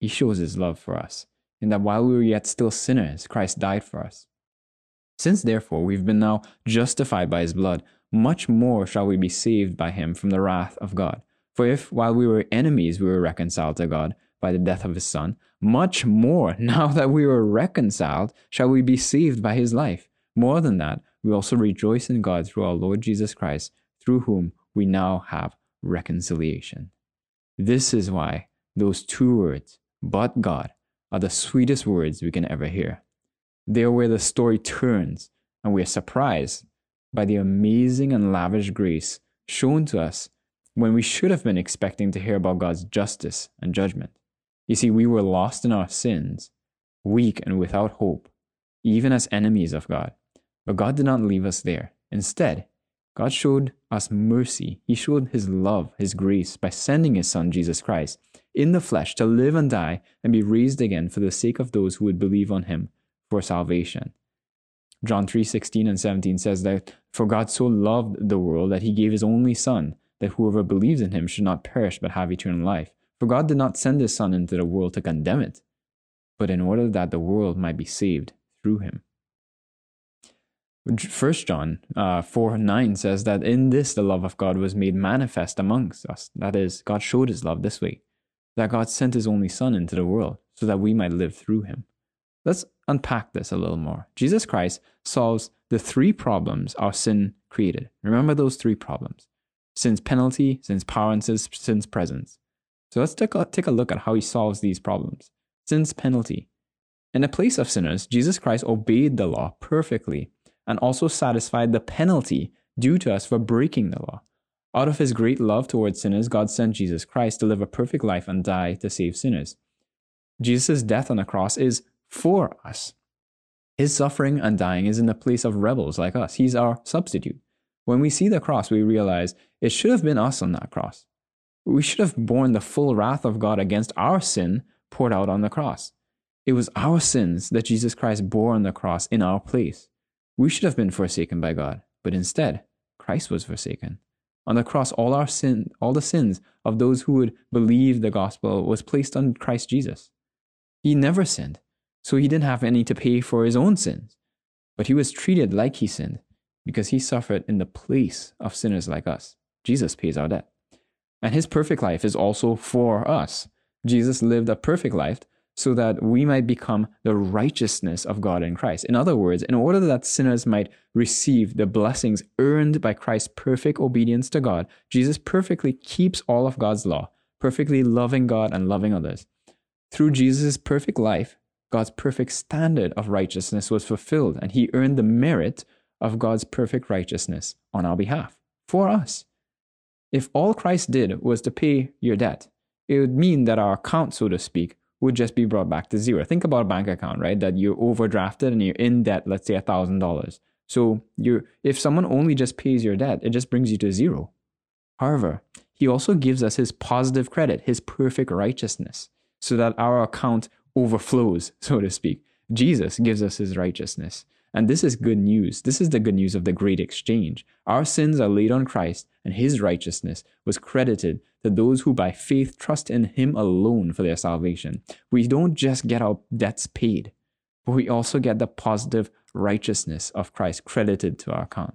He shows His love for us, in that while we were yet still sinners, Christ died for us. Since therefore we've been now justified by His blood, much more shall we be saved by Him from the wrath of God. For if, while we were enemies, we were reconciled to God by the death of His Son, much more, now that we were reconciled, shall we be saved by His life. More than that, we also rejoice in God through our Lord Jesus Christ, through whom we now have reconciliation. This is why those two words, but God, are the sweetest words we can ever hear. They are where the story turns, and we are surprised by the amazing and lavish grace shown to us when we should have been expecting to hear about God's justice and judgment. You see, we were lost in our sins, weak and without hope, even as enemies of God. But God did not leave us there. Instead, God showed us mercy. He showed His love, His grace, by sending His Son, Jesus Christ, in the flesh to live and die and be raised again for the sake of those who would believe on Him for salvation. John 3 16 and 17 says that, For God so loved the world that He gave His only Son, that whoever believes in Him should not perish but have eternal life. For God did not send His Son into the world to condemn it, but in order that the world might be saved through Him. First John uh, 4 9 says that in this the love of God was made manifest amongst us. That is, God showed his love this way that God sent his only Son into the world so that we might live through him. Let's unpack this a little more. Jesus Christ solves the three problems our sin created. Remember those three problems sin's penalty, sin's power, and sin's, presence. So let's take a, take a look at how he solves these problems. Sin's penalty. In the place of sinners, Jesus Christ obeyed the law perfectly and also satisfied the penalty due to us for breaking the law. Out of his great love towards sinners, God sent Jesus Christ to live a perfect life and die to save sinners. Jesus' death on the cross is for us. His suffering and dying is in the place of rebels like us. He's our substitute. When we see the cross, we realize it should have been us on that cross. We should have borne the full wrath of God against our sin poured out on the cross. It was our sins that Jesus Christ bore on the cross in our place. We should have been forsaken by God, but instead, Christ was forsaken. On the cross, all our sin, all the sins of those who would believe the gospel was placed on Christ Jesus. He never sinned, so he didn't have any to pay for his own sins. But he was treated like he sinned because he suffered in the place of sinners like us. Jesus pays our debt. And his perfect life is also for us. Jesus lived a perfect life so that we might become the righteousness of God in Christ. In other words, in order that sinners might receive the blessings earned by Christ's perfect obedience to God, Jesus perfectly keeps all of God's law, perfectly loving God and loving others. Through Jesus' perfect life, God's perfect standard of righteousness was fulfilled, and he earned the merit of God's perfect righteousness on our behalf, for us. If all Christ did was to pay your debt, it would mean that our account, so to speak, would just be brought back to zero. Think about a bank account, right? That you're overdrafted and you're in debt, let's say a thousand dollars. So you if someone only just pays your debt, it just brings you to zero. However, he also gives us his positive credit, his perfect righteousness, so that our account overflows, so to speak. Jesus gives us his righteousness. And this is good news. This is the good news of the great exchange. Our sins are laid on Christ, and his righteousness was credited to those who by faith trust in him alone for their salvation. We don't just get our debts paid, but we also get the positive righteousness of Christ credited to our account.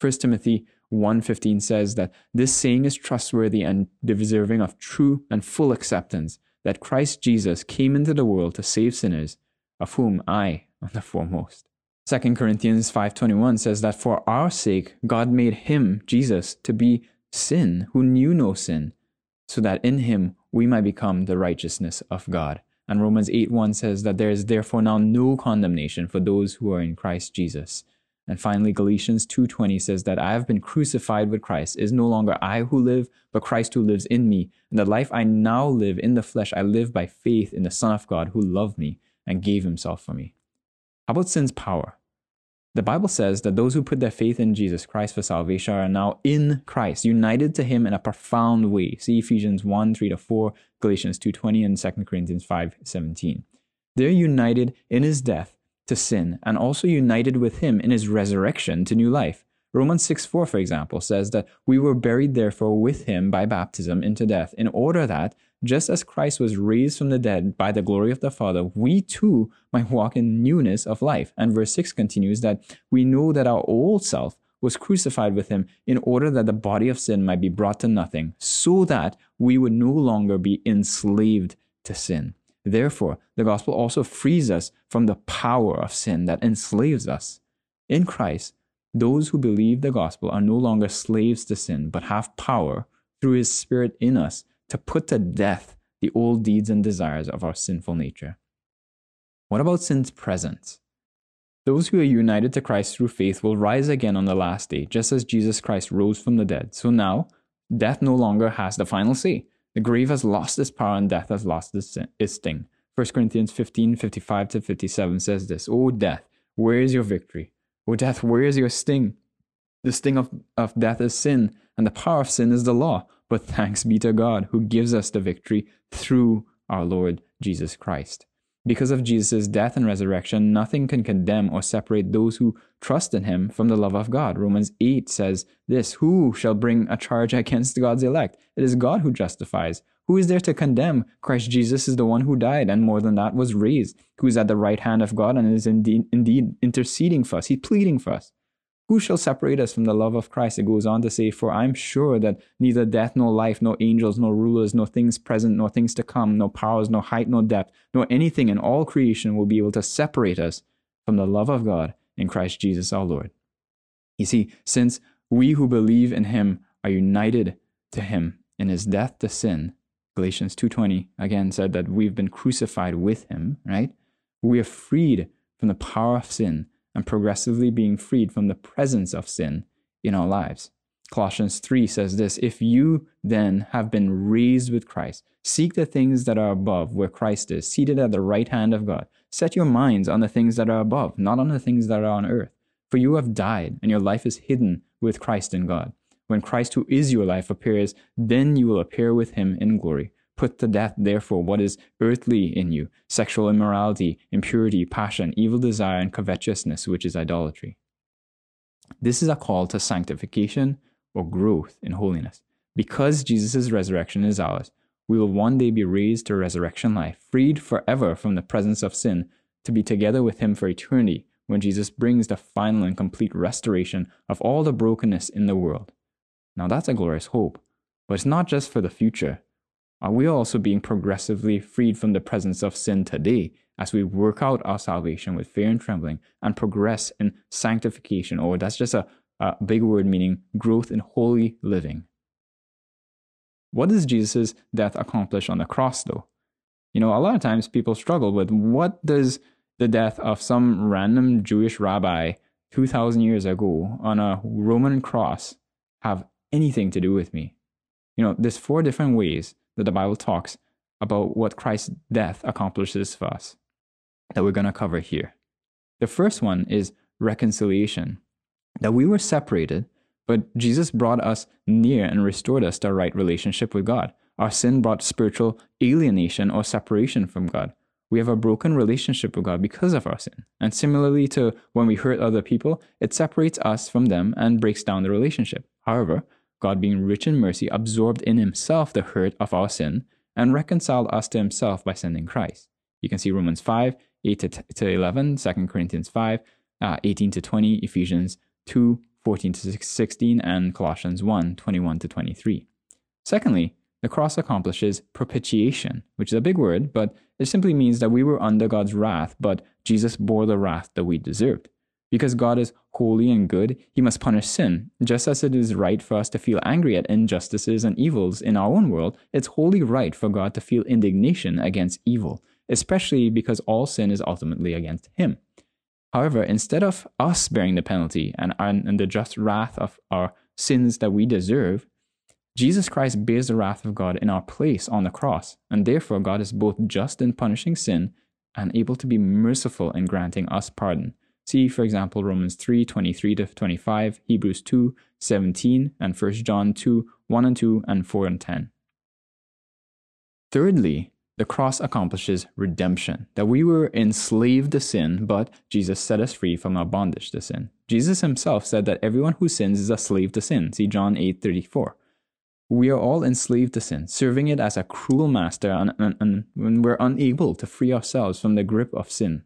1 Timothy 1:15 says that this saying is trustworthy and deserving of true and full acceptance that Christ Jesus came into the world to save sinners, of whom I am the foremost. 2 Corinthians 5:21 says that for our sake God made him Jesus to be sin who knew no sin so that in him we might become the righteousness of God. And Romans 8 1 says that there is therefore now no condemnation for those who are in Christ Jesus. And finally, Galatians 2.20 says that I have been crucified with Christ. It is no longer I who live, but Christ who lives in me. And the life I now live in the flesh, I live by faith in the Son of God who loved me and gave himself for me. How about sin's power? The Bible says that those who put their faith in Jesus Christ for salvation are now in Christ, united to him in a profound way. See Ephesians 1 3 to 4, Galatians 2.20, and 2 Corinthians 5 17. They're united in his death to sin and also united with him in his resurrection to new life. Romans 6 4, for example, says that we were buried therefore with him by baptism into death, in order that, just as Christ was raised from the dead by the glory of the Father, we too might walk in newness of life. And verse 6 continues that we know that our old self was crucified with him in order that the body of sin might be brought to nothing, so that we would no longer be enslaved to sin. Therefore, the gospel also frees us from the power of sin that enslaves us. In Christ, those who believe the gospel are no longer slaves to sin, but have power through his spirit in us to put to death the old deeds and desires of our sinful nature. What about sin's presence? Those who are united to Christ through faith will rise again on the last day, just as Jesus Christ rose from the dead. So now, death no longer has the final say. The grave has lost its power and death has lost its sting. 1 Corinthians 15 55 to 57 says this O death, where is your victory? O death, where is your sting? The sting of, of death is sin, and the power of sin is the law. But thanks be to God who gives us the victory through our Lord Jesus Christ. Because of Jesus' death and resurrection, nothing can condemn or separate those who trust in him from the love of God. Romans 8 says this Who shall bring a charge against God's elect? It is God who justifies. Who is there to condemn? Christ Jesus is the one who died, and more than that, was raised, who is at the right hand of God and is indeed, indeed interceding for us. He's pleading for us. Who shall separate us from the love of Christ? It goes on to say, For I am sure that neither death, nor life, nor angels, nor rulers, nor things present, nor things to come, nor powers, nor height, nor depth, nor anything in all creation will be able to separate us from the love of God in Christ Jesus our Lord. You see, since We who believe in him are united to him in his death to sin. Galatians 2:20 again said that we've been crucified with him, right? We are freed from the power of sin and progressively being freed from the presence of sin in our lives. Colossians 3 says this If you then have been raised with Christ, seek the things that are above, where Christ is, seated at the right hand of God. Set your minds on the things that are above, not on the things that are on earth. For you have died, and your life is hidden with Christ in God. When Christ, who is your life, appears, then you will appear with him in glory. Put to death, therefore, what is earthly in you sexual immorality, impurity, passion, evil desire, and covetousness, which is idolatry. This is a call to sanctification or growth in holiness. Because Jesus' resurrection is ours, we will one day be raised to resurrection life, freed forever from the presence of sin, to be together with Him for eternity when Jesus brings the final and complete restoration of all the brokenness in the world. Now, that's a glorious hope, but it's not just for the future. Are we also being progressively freed from the presence of sin today as we work out our salvation with fear and trembling and progress in sanctification? Or that's just a, a big word meaning growth in holy living. What does Jesus' death accomplish on the cross, though? You know, a lot of times people struggle with what does the death of some random Jewish rabbi 2,000 years ago on a Roman cross have anything to do with me? You know, there's four different ways that the Bible talks about what Christ's death accomplishes for us that we're going to cover here. The first one is reconciliation, that we were separated, but Jesus brought us near and restored us to a right relationship with God. Our sin brought spiritual alienation or separation from God. We have a broken relationship with God because of our sin. And similarly to when we hurt other people, it separates us from them and breaks down the relationship. However, God, being rich in mercy, absorbed in himself the hurt of our sin and reconciled us to himself by sending Christ. You can see Romans 5, 8 to, to 11, 2 Corinthians 5, uh, 18 to 20, Ephesians 2, 14 to 16, and Colossians 1, 21 to 23. Secondly, the cross accomplishes propitiation, which is a big word, but it simply means that we were under God's wrath, but Jesus bore the wrath that we deserved. Because God is holy and good, he must punish sin. Just as it is right for us to feel angry at injustices and evils in our own world, it's wholly right for God to feel indignation against evil, especially because all sin is ultimately against him. However, instead of us bearing the penalty and, and the just wrath of our sins that we deserve, Jesus Christ bears the wrath of God in our place on the cross, and therefore God is both just in punishing sin and able to be merciful in granting us pardon. See, for example, Romans 3 23 to 25, Hebrews 2 17, and 1 John 2 1 and 2, and 4 and 10. Thirdly, the cross accomplishes redemption, that we were enslaved to sin, but Jesus set us free from our bondage to sin. Jesus himself said that everyone who sins is a slave to sin. See John 8 34. We are all enslaved to sin, serving it as a cruel master, and, and, and we're unable to free ourselves from the grip of sin.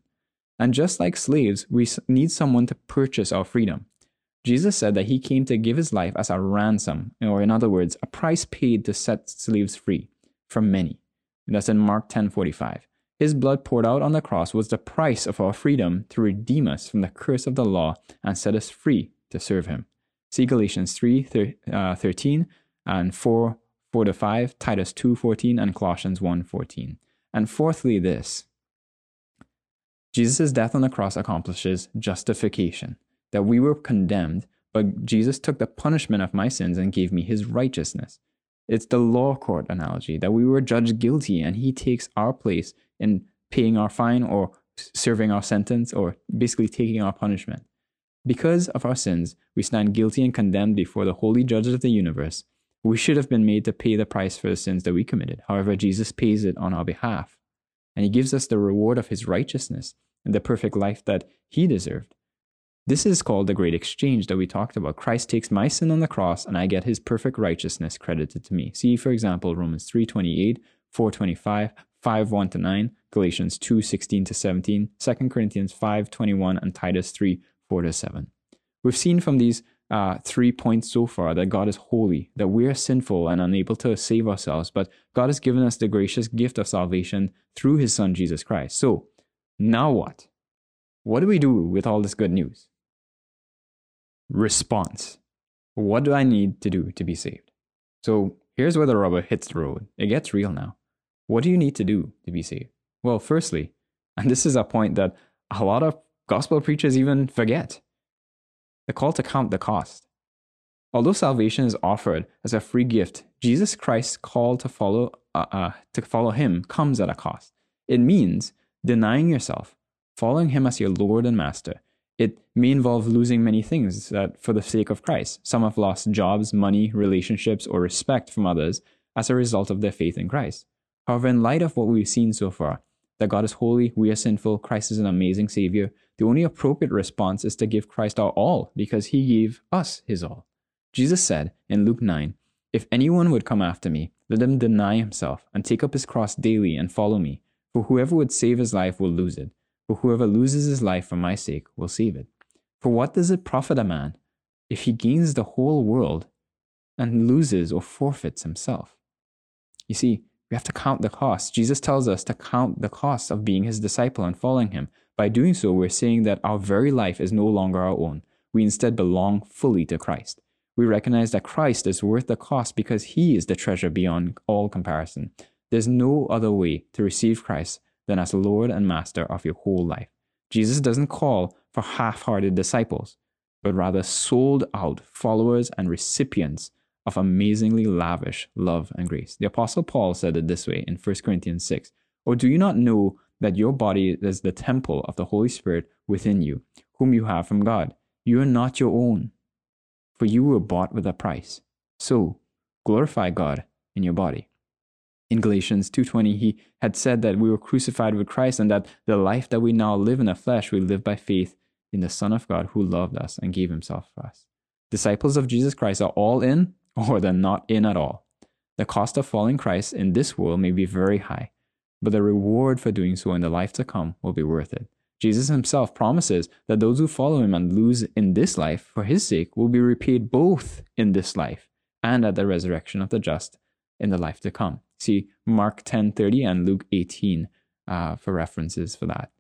And just like slaves, we need someone to purchase our freedom. Jesus said that he came to give his life as a ransom, or in other words, a price paid to set slaves free from many. That's in Mark 10:45. His blood poured out on the cross was the price of our freedom to redeem us from the curse of the law and set us free to serve him. See Galatians 3 uh, 13 and 4 4 to 5, Titus 2 14, and Colossians 1 14. And fourthly, this Jesus' death on the cross accomplishes justification, that we were condemned, but Jesus took the punishment of my sins and gave me his righteousness. It's the law court analogy that we were judged guilty and he takes our place in paying our fine or serving our sentence or basically taking our punishment. Because of our sins, we stand guilty and condemned before the holy judge of the universe. We should have been made to pay the price for the sins that we committed. However, Jesus pays it on our behalf and he gives us the reward of his righteousness and the perfect life that he deserved. This is called the great exchange that we talked about. Christ takes my sin on the cross and I get his perfect righteousness credited to me. See, for example, Romans 3:28, 4:25, 5 1 to 9, Galatians 2 16 to 17, 2 Corinthians 5 21, and Titus 3 4 to 7. We've seen from these uh, three points so far that God is holy, that we are sinful and unable to save ourselves, but God has given us the gracious gift of salvation through his Son, Jesus Christ. So, now what? What do we do with all this good news? Response. What do I need to do to be saved? So here's where the rubber hits the road. It gets real now. What do you need to do to be saved? Well, firstly, and this is a point that a lot of gospel preachers even forget the call to count the cost. Although salvation is offered as a free gift, Jesus Christ's call to follow uh, uh, to follow Him comes at a cost. It means denying yourself, following Him as your Lord and Master. It may involve losing many things that for the sake of Christ. Some have lost jobs, money, relationships, or respect from others as a result of their faith in Christ. However, in light of what we've seen so far, that God is holy, we are sinful, Christ is an amazing Savior, the only appropriate response is to give Christ our all because He gave us His all. Jesus said in Luke 9, If anyone would come after me, let him deny himself and take up his cross daily and follow me. For whoever would save his life will lose it, but whoever loses his life for my sake will save it. For what does it profit a man if he gains the whole world and loses or forfeits himself? You see, we have to count the cost. Jesus tells us to count the cost of being his disciple and following him. By doing so, we're saying that our very life is no longer our own. We instead belong fully to Christ we recognize that Christ is worth the cost because he is the treasure beyond all comparison. There's no other way to receive Christ than as Lord and Master of your whole life. Jesus doesn't call for half hearted disciples, but rather sold out followers and recipients of amazingly lavish love and grace. The Apostle Paul said it this way in 1 Corinthians 6 Or do you not know that your body is the temple of the Holy Spirit within you, whom you have from God? You are not your own for you were bought with a price. So, glorify God in your body. In Galatians 2:20 he had said that we were crucified with Christ and that the life that we now live in the flesh we live by faith in the Son of God who loved us and gave himself for us. Disciples of Jesus Christ are all in or they're not in at all. The cost of following Christ in this world may be very high, but the reward for doing so in the life to come will be worth it. Jesus himself promises that those who follow him and lose in this life for his sake will be repaid both in this life and at the resurrection of the just in the life to come. See Mark 10:30 and Luke 18 uh, for references for that.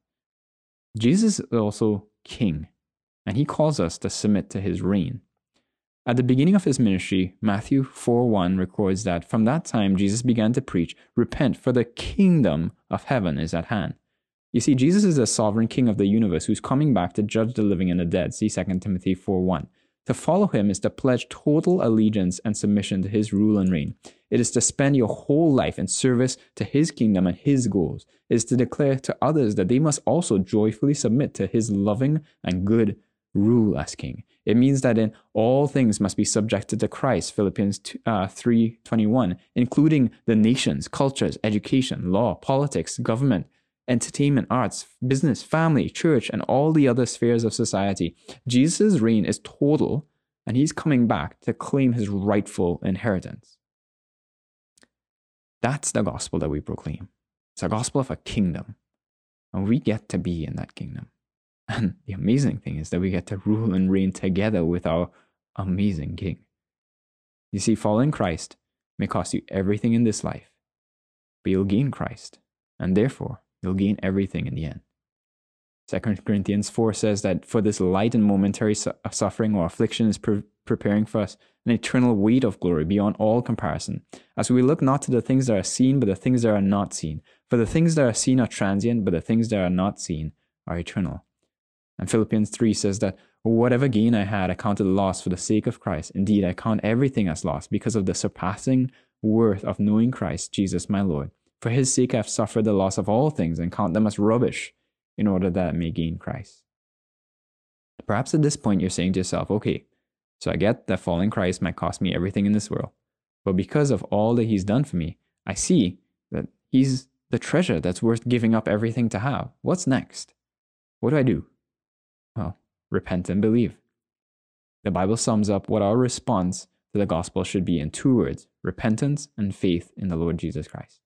Jesus is also king, and he calls us to submit to his reign. At the beginning of his ministry, Matthew 4:1 records that from that time Jesus began to preach, "Repent, for the kingdom of heaven is at hand." You see, Jesus is the sovereign king of the universe who's coming back to judge the living and the dead. See 2 Timothy 4 1. To follow him is to pledge total allegiance and submission to his rule and reign. It is to spend your whole life in service to his kingdom and his goals. It is to declare to others that they must also joyfully submit to his loving and good rule as king. It means that in all things must be subjected to Christ, Philippians uh, 3.21, including the nations, cultures, education, law, politics, government, entertainment, arts, business, family, church, and all the other spheres of society. Jesus' reign is total, and he's coming back to claim his rightful inheritance. That's the gospel that we proclaim. It's a gospel of a kingdom, and we get to be in that kingdom. And the amazing thing is that we get to rule and reign together with our amazing king. You see, following Christ may cost you everything in this life, but you'll gain Christ, and therefore you'll gain everything in the end. 2 Corinthians 4 says that for this light and momentary su- uh, suffering or affliction is pre- preparing for us an eternal weight of glory beyond all comparison, as we look not to the things that are seen, but the things that are not seen. For the things that are seen are transient, but the things that are not seen are eternal. And Philippians 3 says that whatever gain I had, I counted loss for the sake of Christ. Indeed, I count everything as loss because of the surpassing worth of knowing Christ, Jesus my Lord for his sake I have suffered the loss of all things and count them as rubbish in order that I may gain Christ. Perhaps at this point you're saying to yourself, okay, so I get that following Christ might cost me everything in this world. But because of all that he's done for me, I see that he's the treasure that's worth giving up everything to have. What's next? What do I do? Well, repent and believe. The Bible sums up what our response to the gospel should be in two words repentance and faith in the Lord Jesus Christ.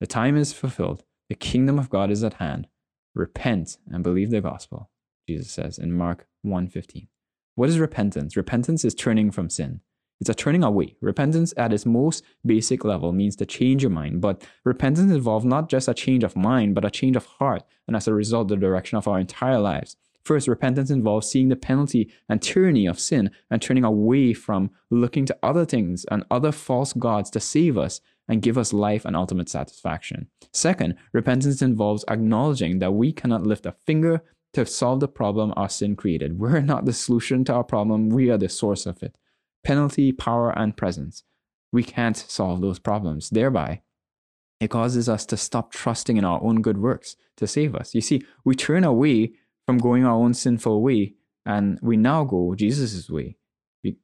The time is fulfilled. The kingdom of God is at hand. Repent and believe the gospel, Jesus says in Mark 1:15. What is repentance? Repentance is turning from sin. It's a turning away. Repentance at its most basic level means to change your mind, but repentance involves not just a change of mind, but a change of heart, and as a result, the direction of our entire lives. First, repentance involves seeing the penalty and tyranny of sin and turning away from looking to other things and other false gods to save us and give us life and ultimate satisfaction. Second, repentance involves acknowledging that we cannot lift a finger to solve the problem our sin created. We're not the solution to our problem, we are the source of it. Penalty, power, and presence. We can't solve those problems. Thereby, it causes us to stop trusting in our own good works to save us. You see, we turn away from going our own sinful way and we now go Jesus' way,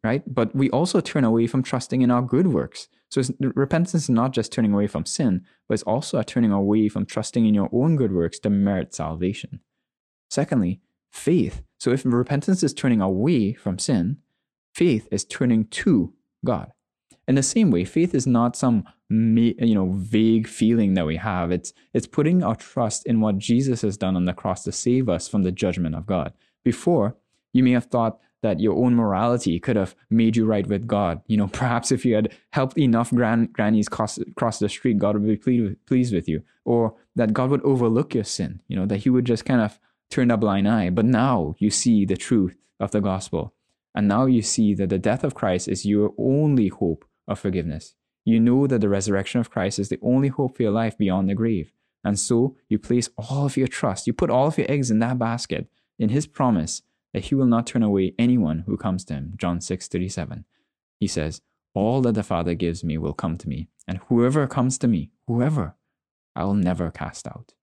right? But we also turn away from trusting in our good works. So repentance is not just turning away from sin, but it's also a turning away from trusting in your own good works to merit salvation. Secondly, faith. So if repentance is turning away from sin, faith is turning to God. In the same way, faith is not some you know vague feeling that we have. It's it's putting our trust in what Jesus has done on the cross to save us from the judgment of God. Before, you may have thought that your own morality could have made you right with God. You know, perhaps if you had helped enough gran- grannies cross, cross the street, God would be pleased pleased with you, or that God would overlook your sin. You know, that He would just kind of turn a blind eye. But now you see the truth of the gospel. And now you see that the death of Christ is your only hope of forgiveness. You know that the resurrection of Christ is the only hope for your life beyond the grave. And so you place all of your trust, you put all of your eggs in that basket, in his promise that he will not turn away anyone who comes to him. John 6 37. He says, All that the Father gives me will come to me, and whoever comes to me, whoever, I will never cast out.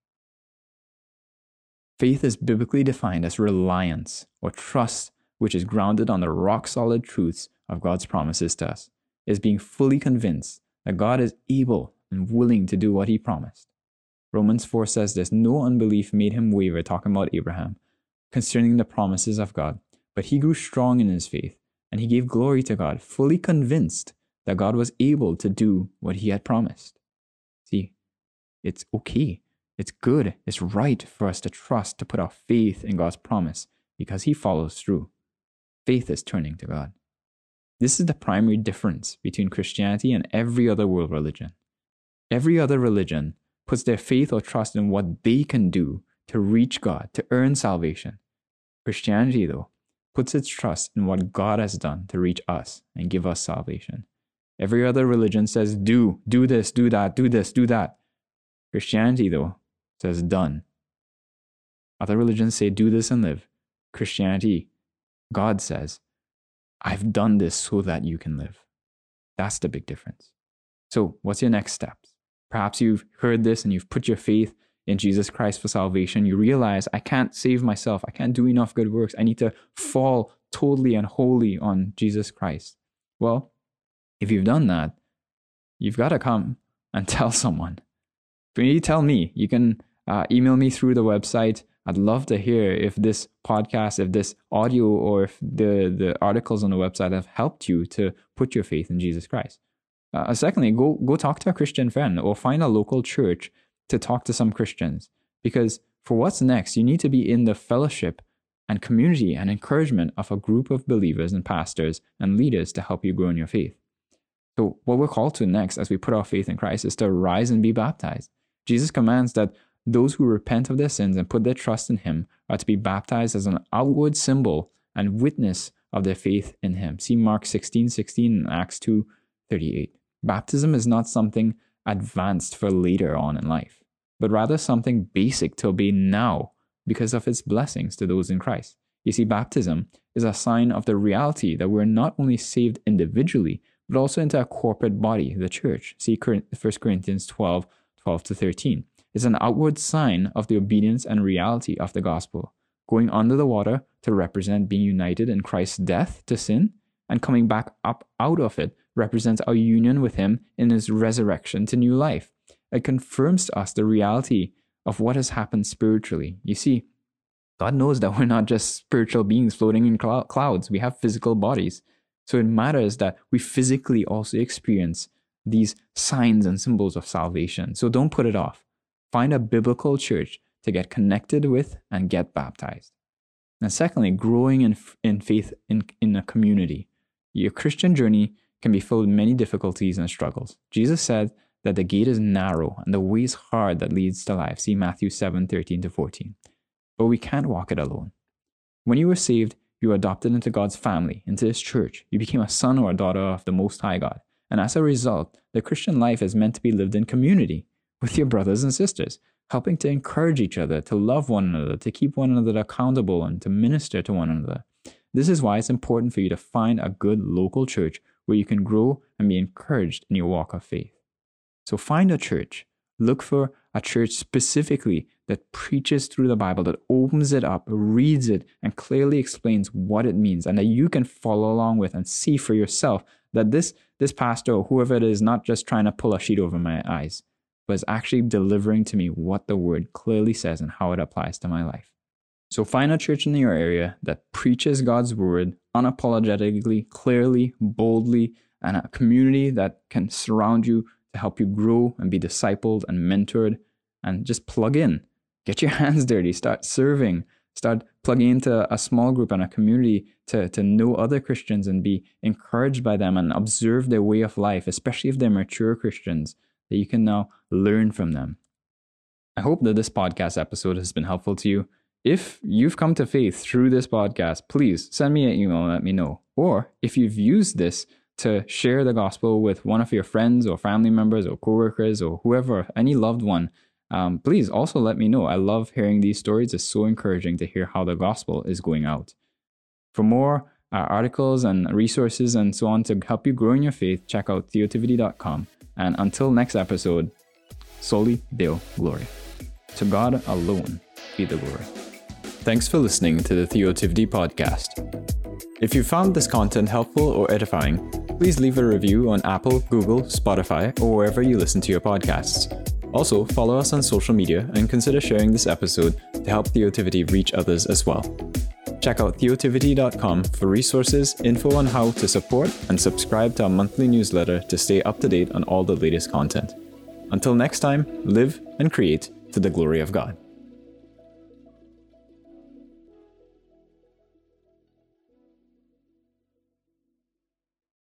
Faith is biblically defined as reliance or trust which is grounded on the rock solid truths of God's promises to us is being fully convinced that God is able and willing to do what he promised. Romans 4 says this no unbelief made him waver, talking about Abraham, concerning the promises of God, but he grew strong in his faith, and he gave glory to God, fully convinced that God was able to do what he had promised. See, it's okay, it's good, it's right for us to trust, to put our faith in God's promise, because he follows through. Faith is turning to God. This is the primary difference between Christianity and every other world religion. Every other religion puts their faith or trust in what they can do to reach God, to earn salvation. Christianity, though, puts its trust in what God has done to reach us and give us salvation. Every other religion says, do, do this, do that, do this, do that. Christianity, though, says, done. Other religions say, do this and live. Christianity, God says, I've done this so that you can live. That's the big difference. So, what's your next steps? Perhaps you've heard this and you've put your faith in Jesus Christ for salvation. You realize, I can't save myself. I can't do enough good works. I need to fall totally and wholly on Jesus Christ. Well, if you've done that, you've got to come and tell someone. If you need to tell me, you can uh, email me through the website I'd love to hear if this podcast, if this audio, or if the, the articles on the website have helped you to put your faith in Jesus Christ. Uh, secondly, go, go talk to a Christian friend or find a local church to talk to some Christians. Because for what's next, you need to be in the fellowship and community and encouragement of a group of believers and pastors and leaders to help you grow in your faith. So, what we're called to next as we put our faith in Christ is to rise and be baptized. Jesus commands that those who repent of their sins and put their trust in Him are to be baptized as an outward symbol and witness of their faith in Him. See Mark 16 16 and Acts 2 38. Baptism is not something advanced for later on in life, but rather something basic to obey now because of its blessings to those in Christ. You see, baptism is a sign of the reality that we're not only saved individually, but also into a corporate body, the church. See 1 Corinthians 12 12 to 13 is an outward sign of the obedience and reality of the gospel. Going under the water to represent being united in Christ's death to sin, and coming back up out of it represents our union with Him in His resurrection to new life. It confirms to us the reality of what has happened spiritually. You see, God knows that we're not just spiritual beings floating in cl- clouds, we have physical bodies. So it matters that we physically also experience these signs and symbols of salvation. So don't put it off find a biblical church to get connected with and get baptized. And secondly, growing in, in faith in, in a community. Your Christian journey can be filled with many difficulties and struggles. Jesus said that the gate is narrow and the way is hard that leads to life. See Matthew 7 13 to 14. But we can't walk it alone. When you were saved, you were adopted into God's family, into His church. You became a son or a daughter of the Most High God. And as a result, the Christian life is meant to be lived in community with your brothers and sisters, helping to encourage each other, to love one another, to keep one another accountable, and to minister to one another. This is why it's important for you to find a good local church where you can grow and be encouraged in your walk of faith. So find a church. Look for a church specifically that preaches through the Bible, that opens it up, reads it, and clearly explains what it means, and that you can follow along with and see for yourself that this, this pastor or whoever it is not just trying to pull a sheet over my eyes, but is actually delivering to me what the word clearly says and how it applies to my life. So find a church in your area that preaches God's word unapologetically, clearly, boldly, and a community that can surround you to help you grow and be discipled and mentored and just plug in. Get your hands dirty, start serving, start plugging into a small group and a community to, to know other Christians and be encouraged by them and observe their way of life, especially if they're mature Christians, that you can now learn from them. I hope that this podcast episode has been helpful to you. If you've come to faith through this podcast, please send me an email and let me know. Or if you've used this to share the gospel with one of your friends or family members or coworkers or whoever, any loved one, um, please also let me know. I love hearing these stories. It's so encouraging to hear how the gospel is going out. For more uh, articles and resources and so on to help you grow in your faith, check out theotivity.com. And until next episode, soli Deo Gloria. To God alone be the glory. Thanks for listening to the Theotivity podcast. If you found this content helpful or edifying, please leave a review on Apple, Google, Spotify, or wherever you listen to your podcasts. Also, follow us on social media and consider sharing this episode to help Theotivity reach others as well. Check out theotivity.com for resources, info on how to support, and subscribe to our monthly newsletter to stay up to date on all the latest content. Until next time, live and create to the glory of God.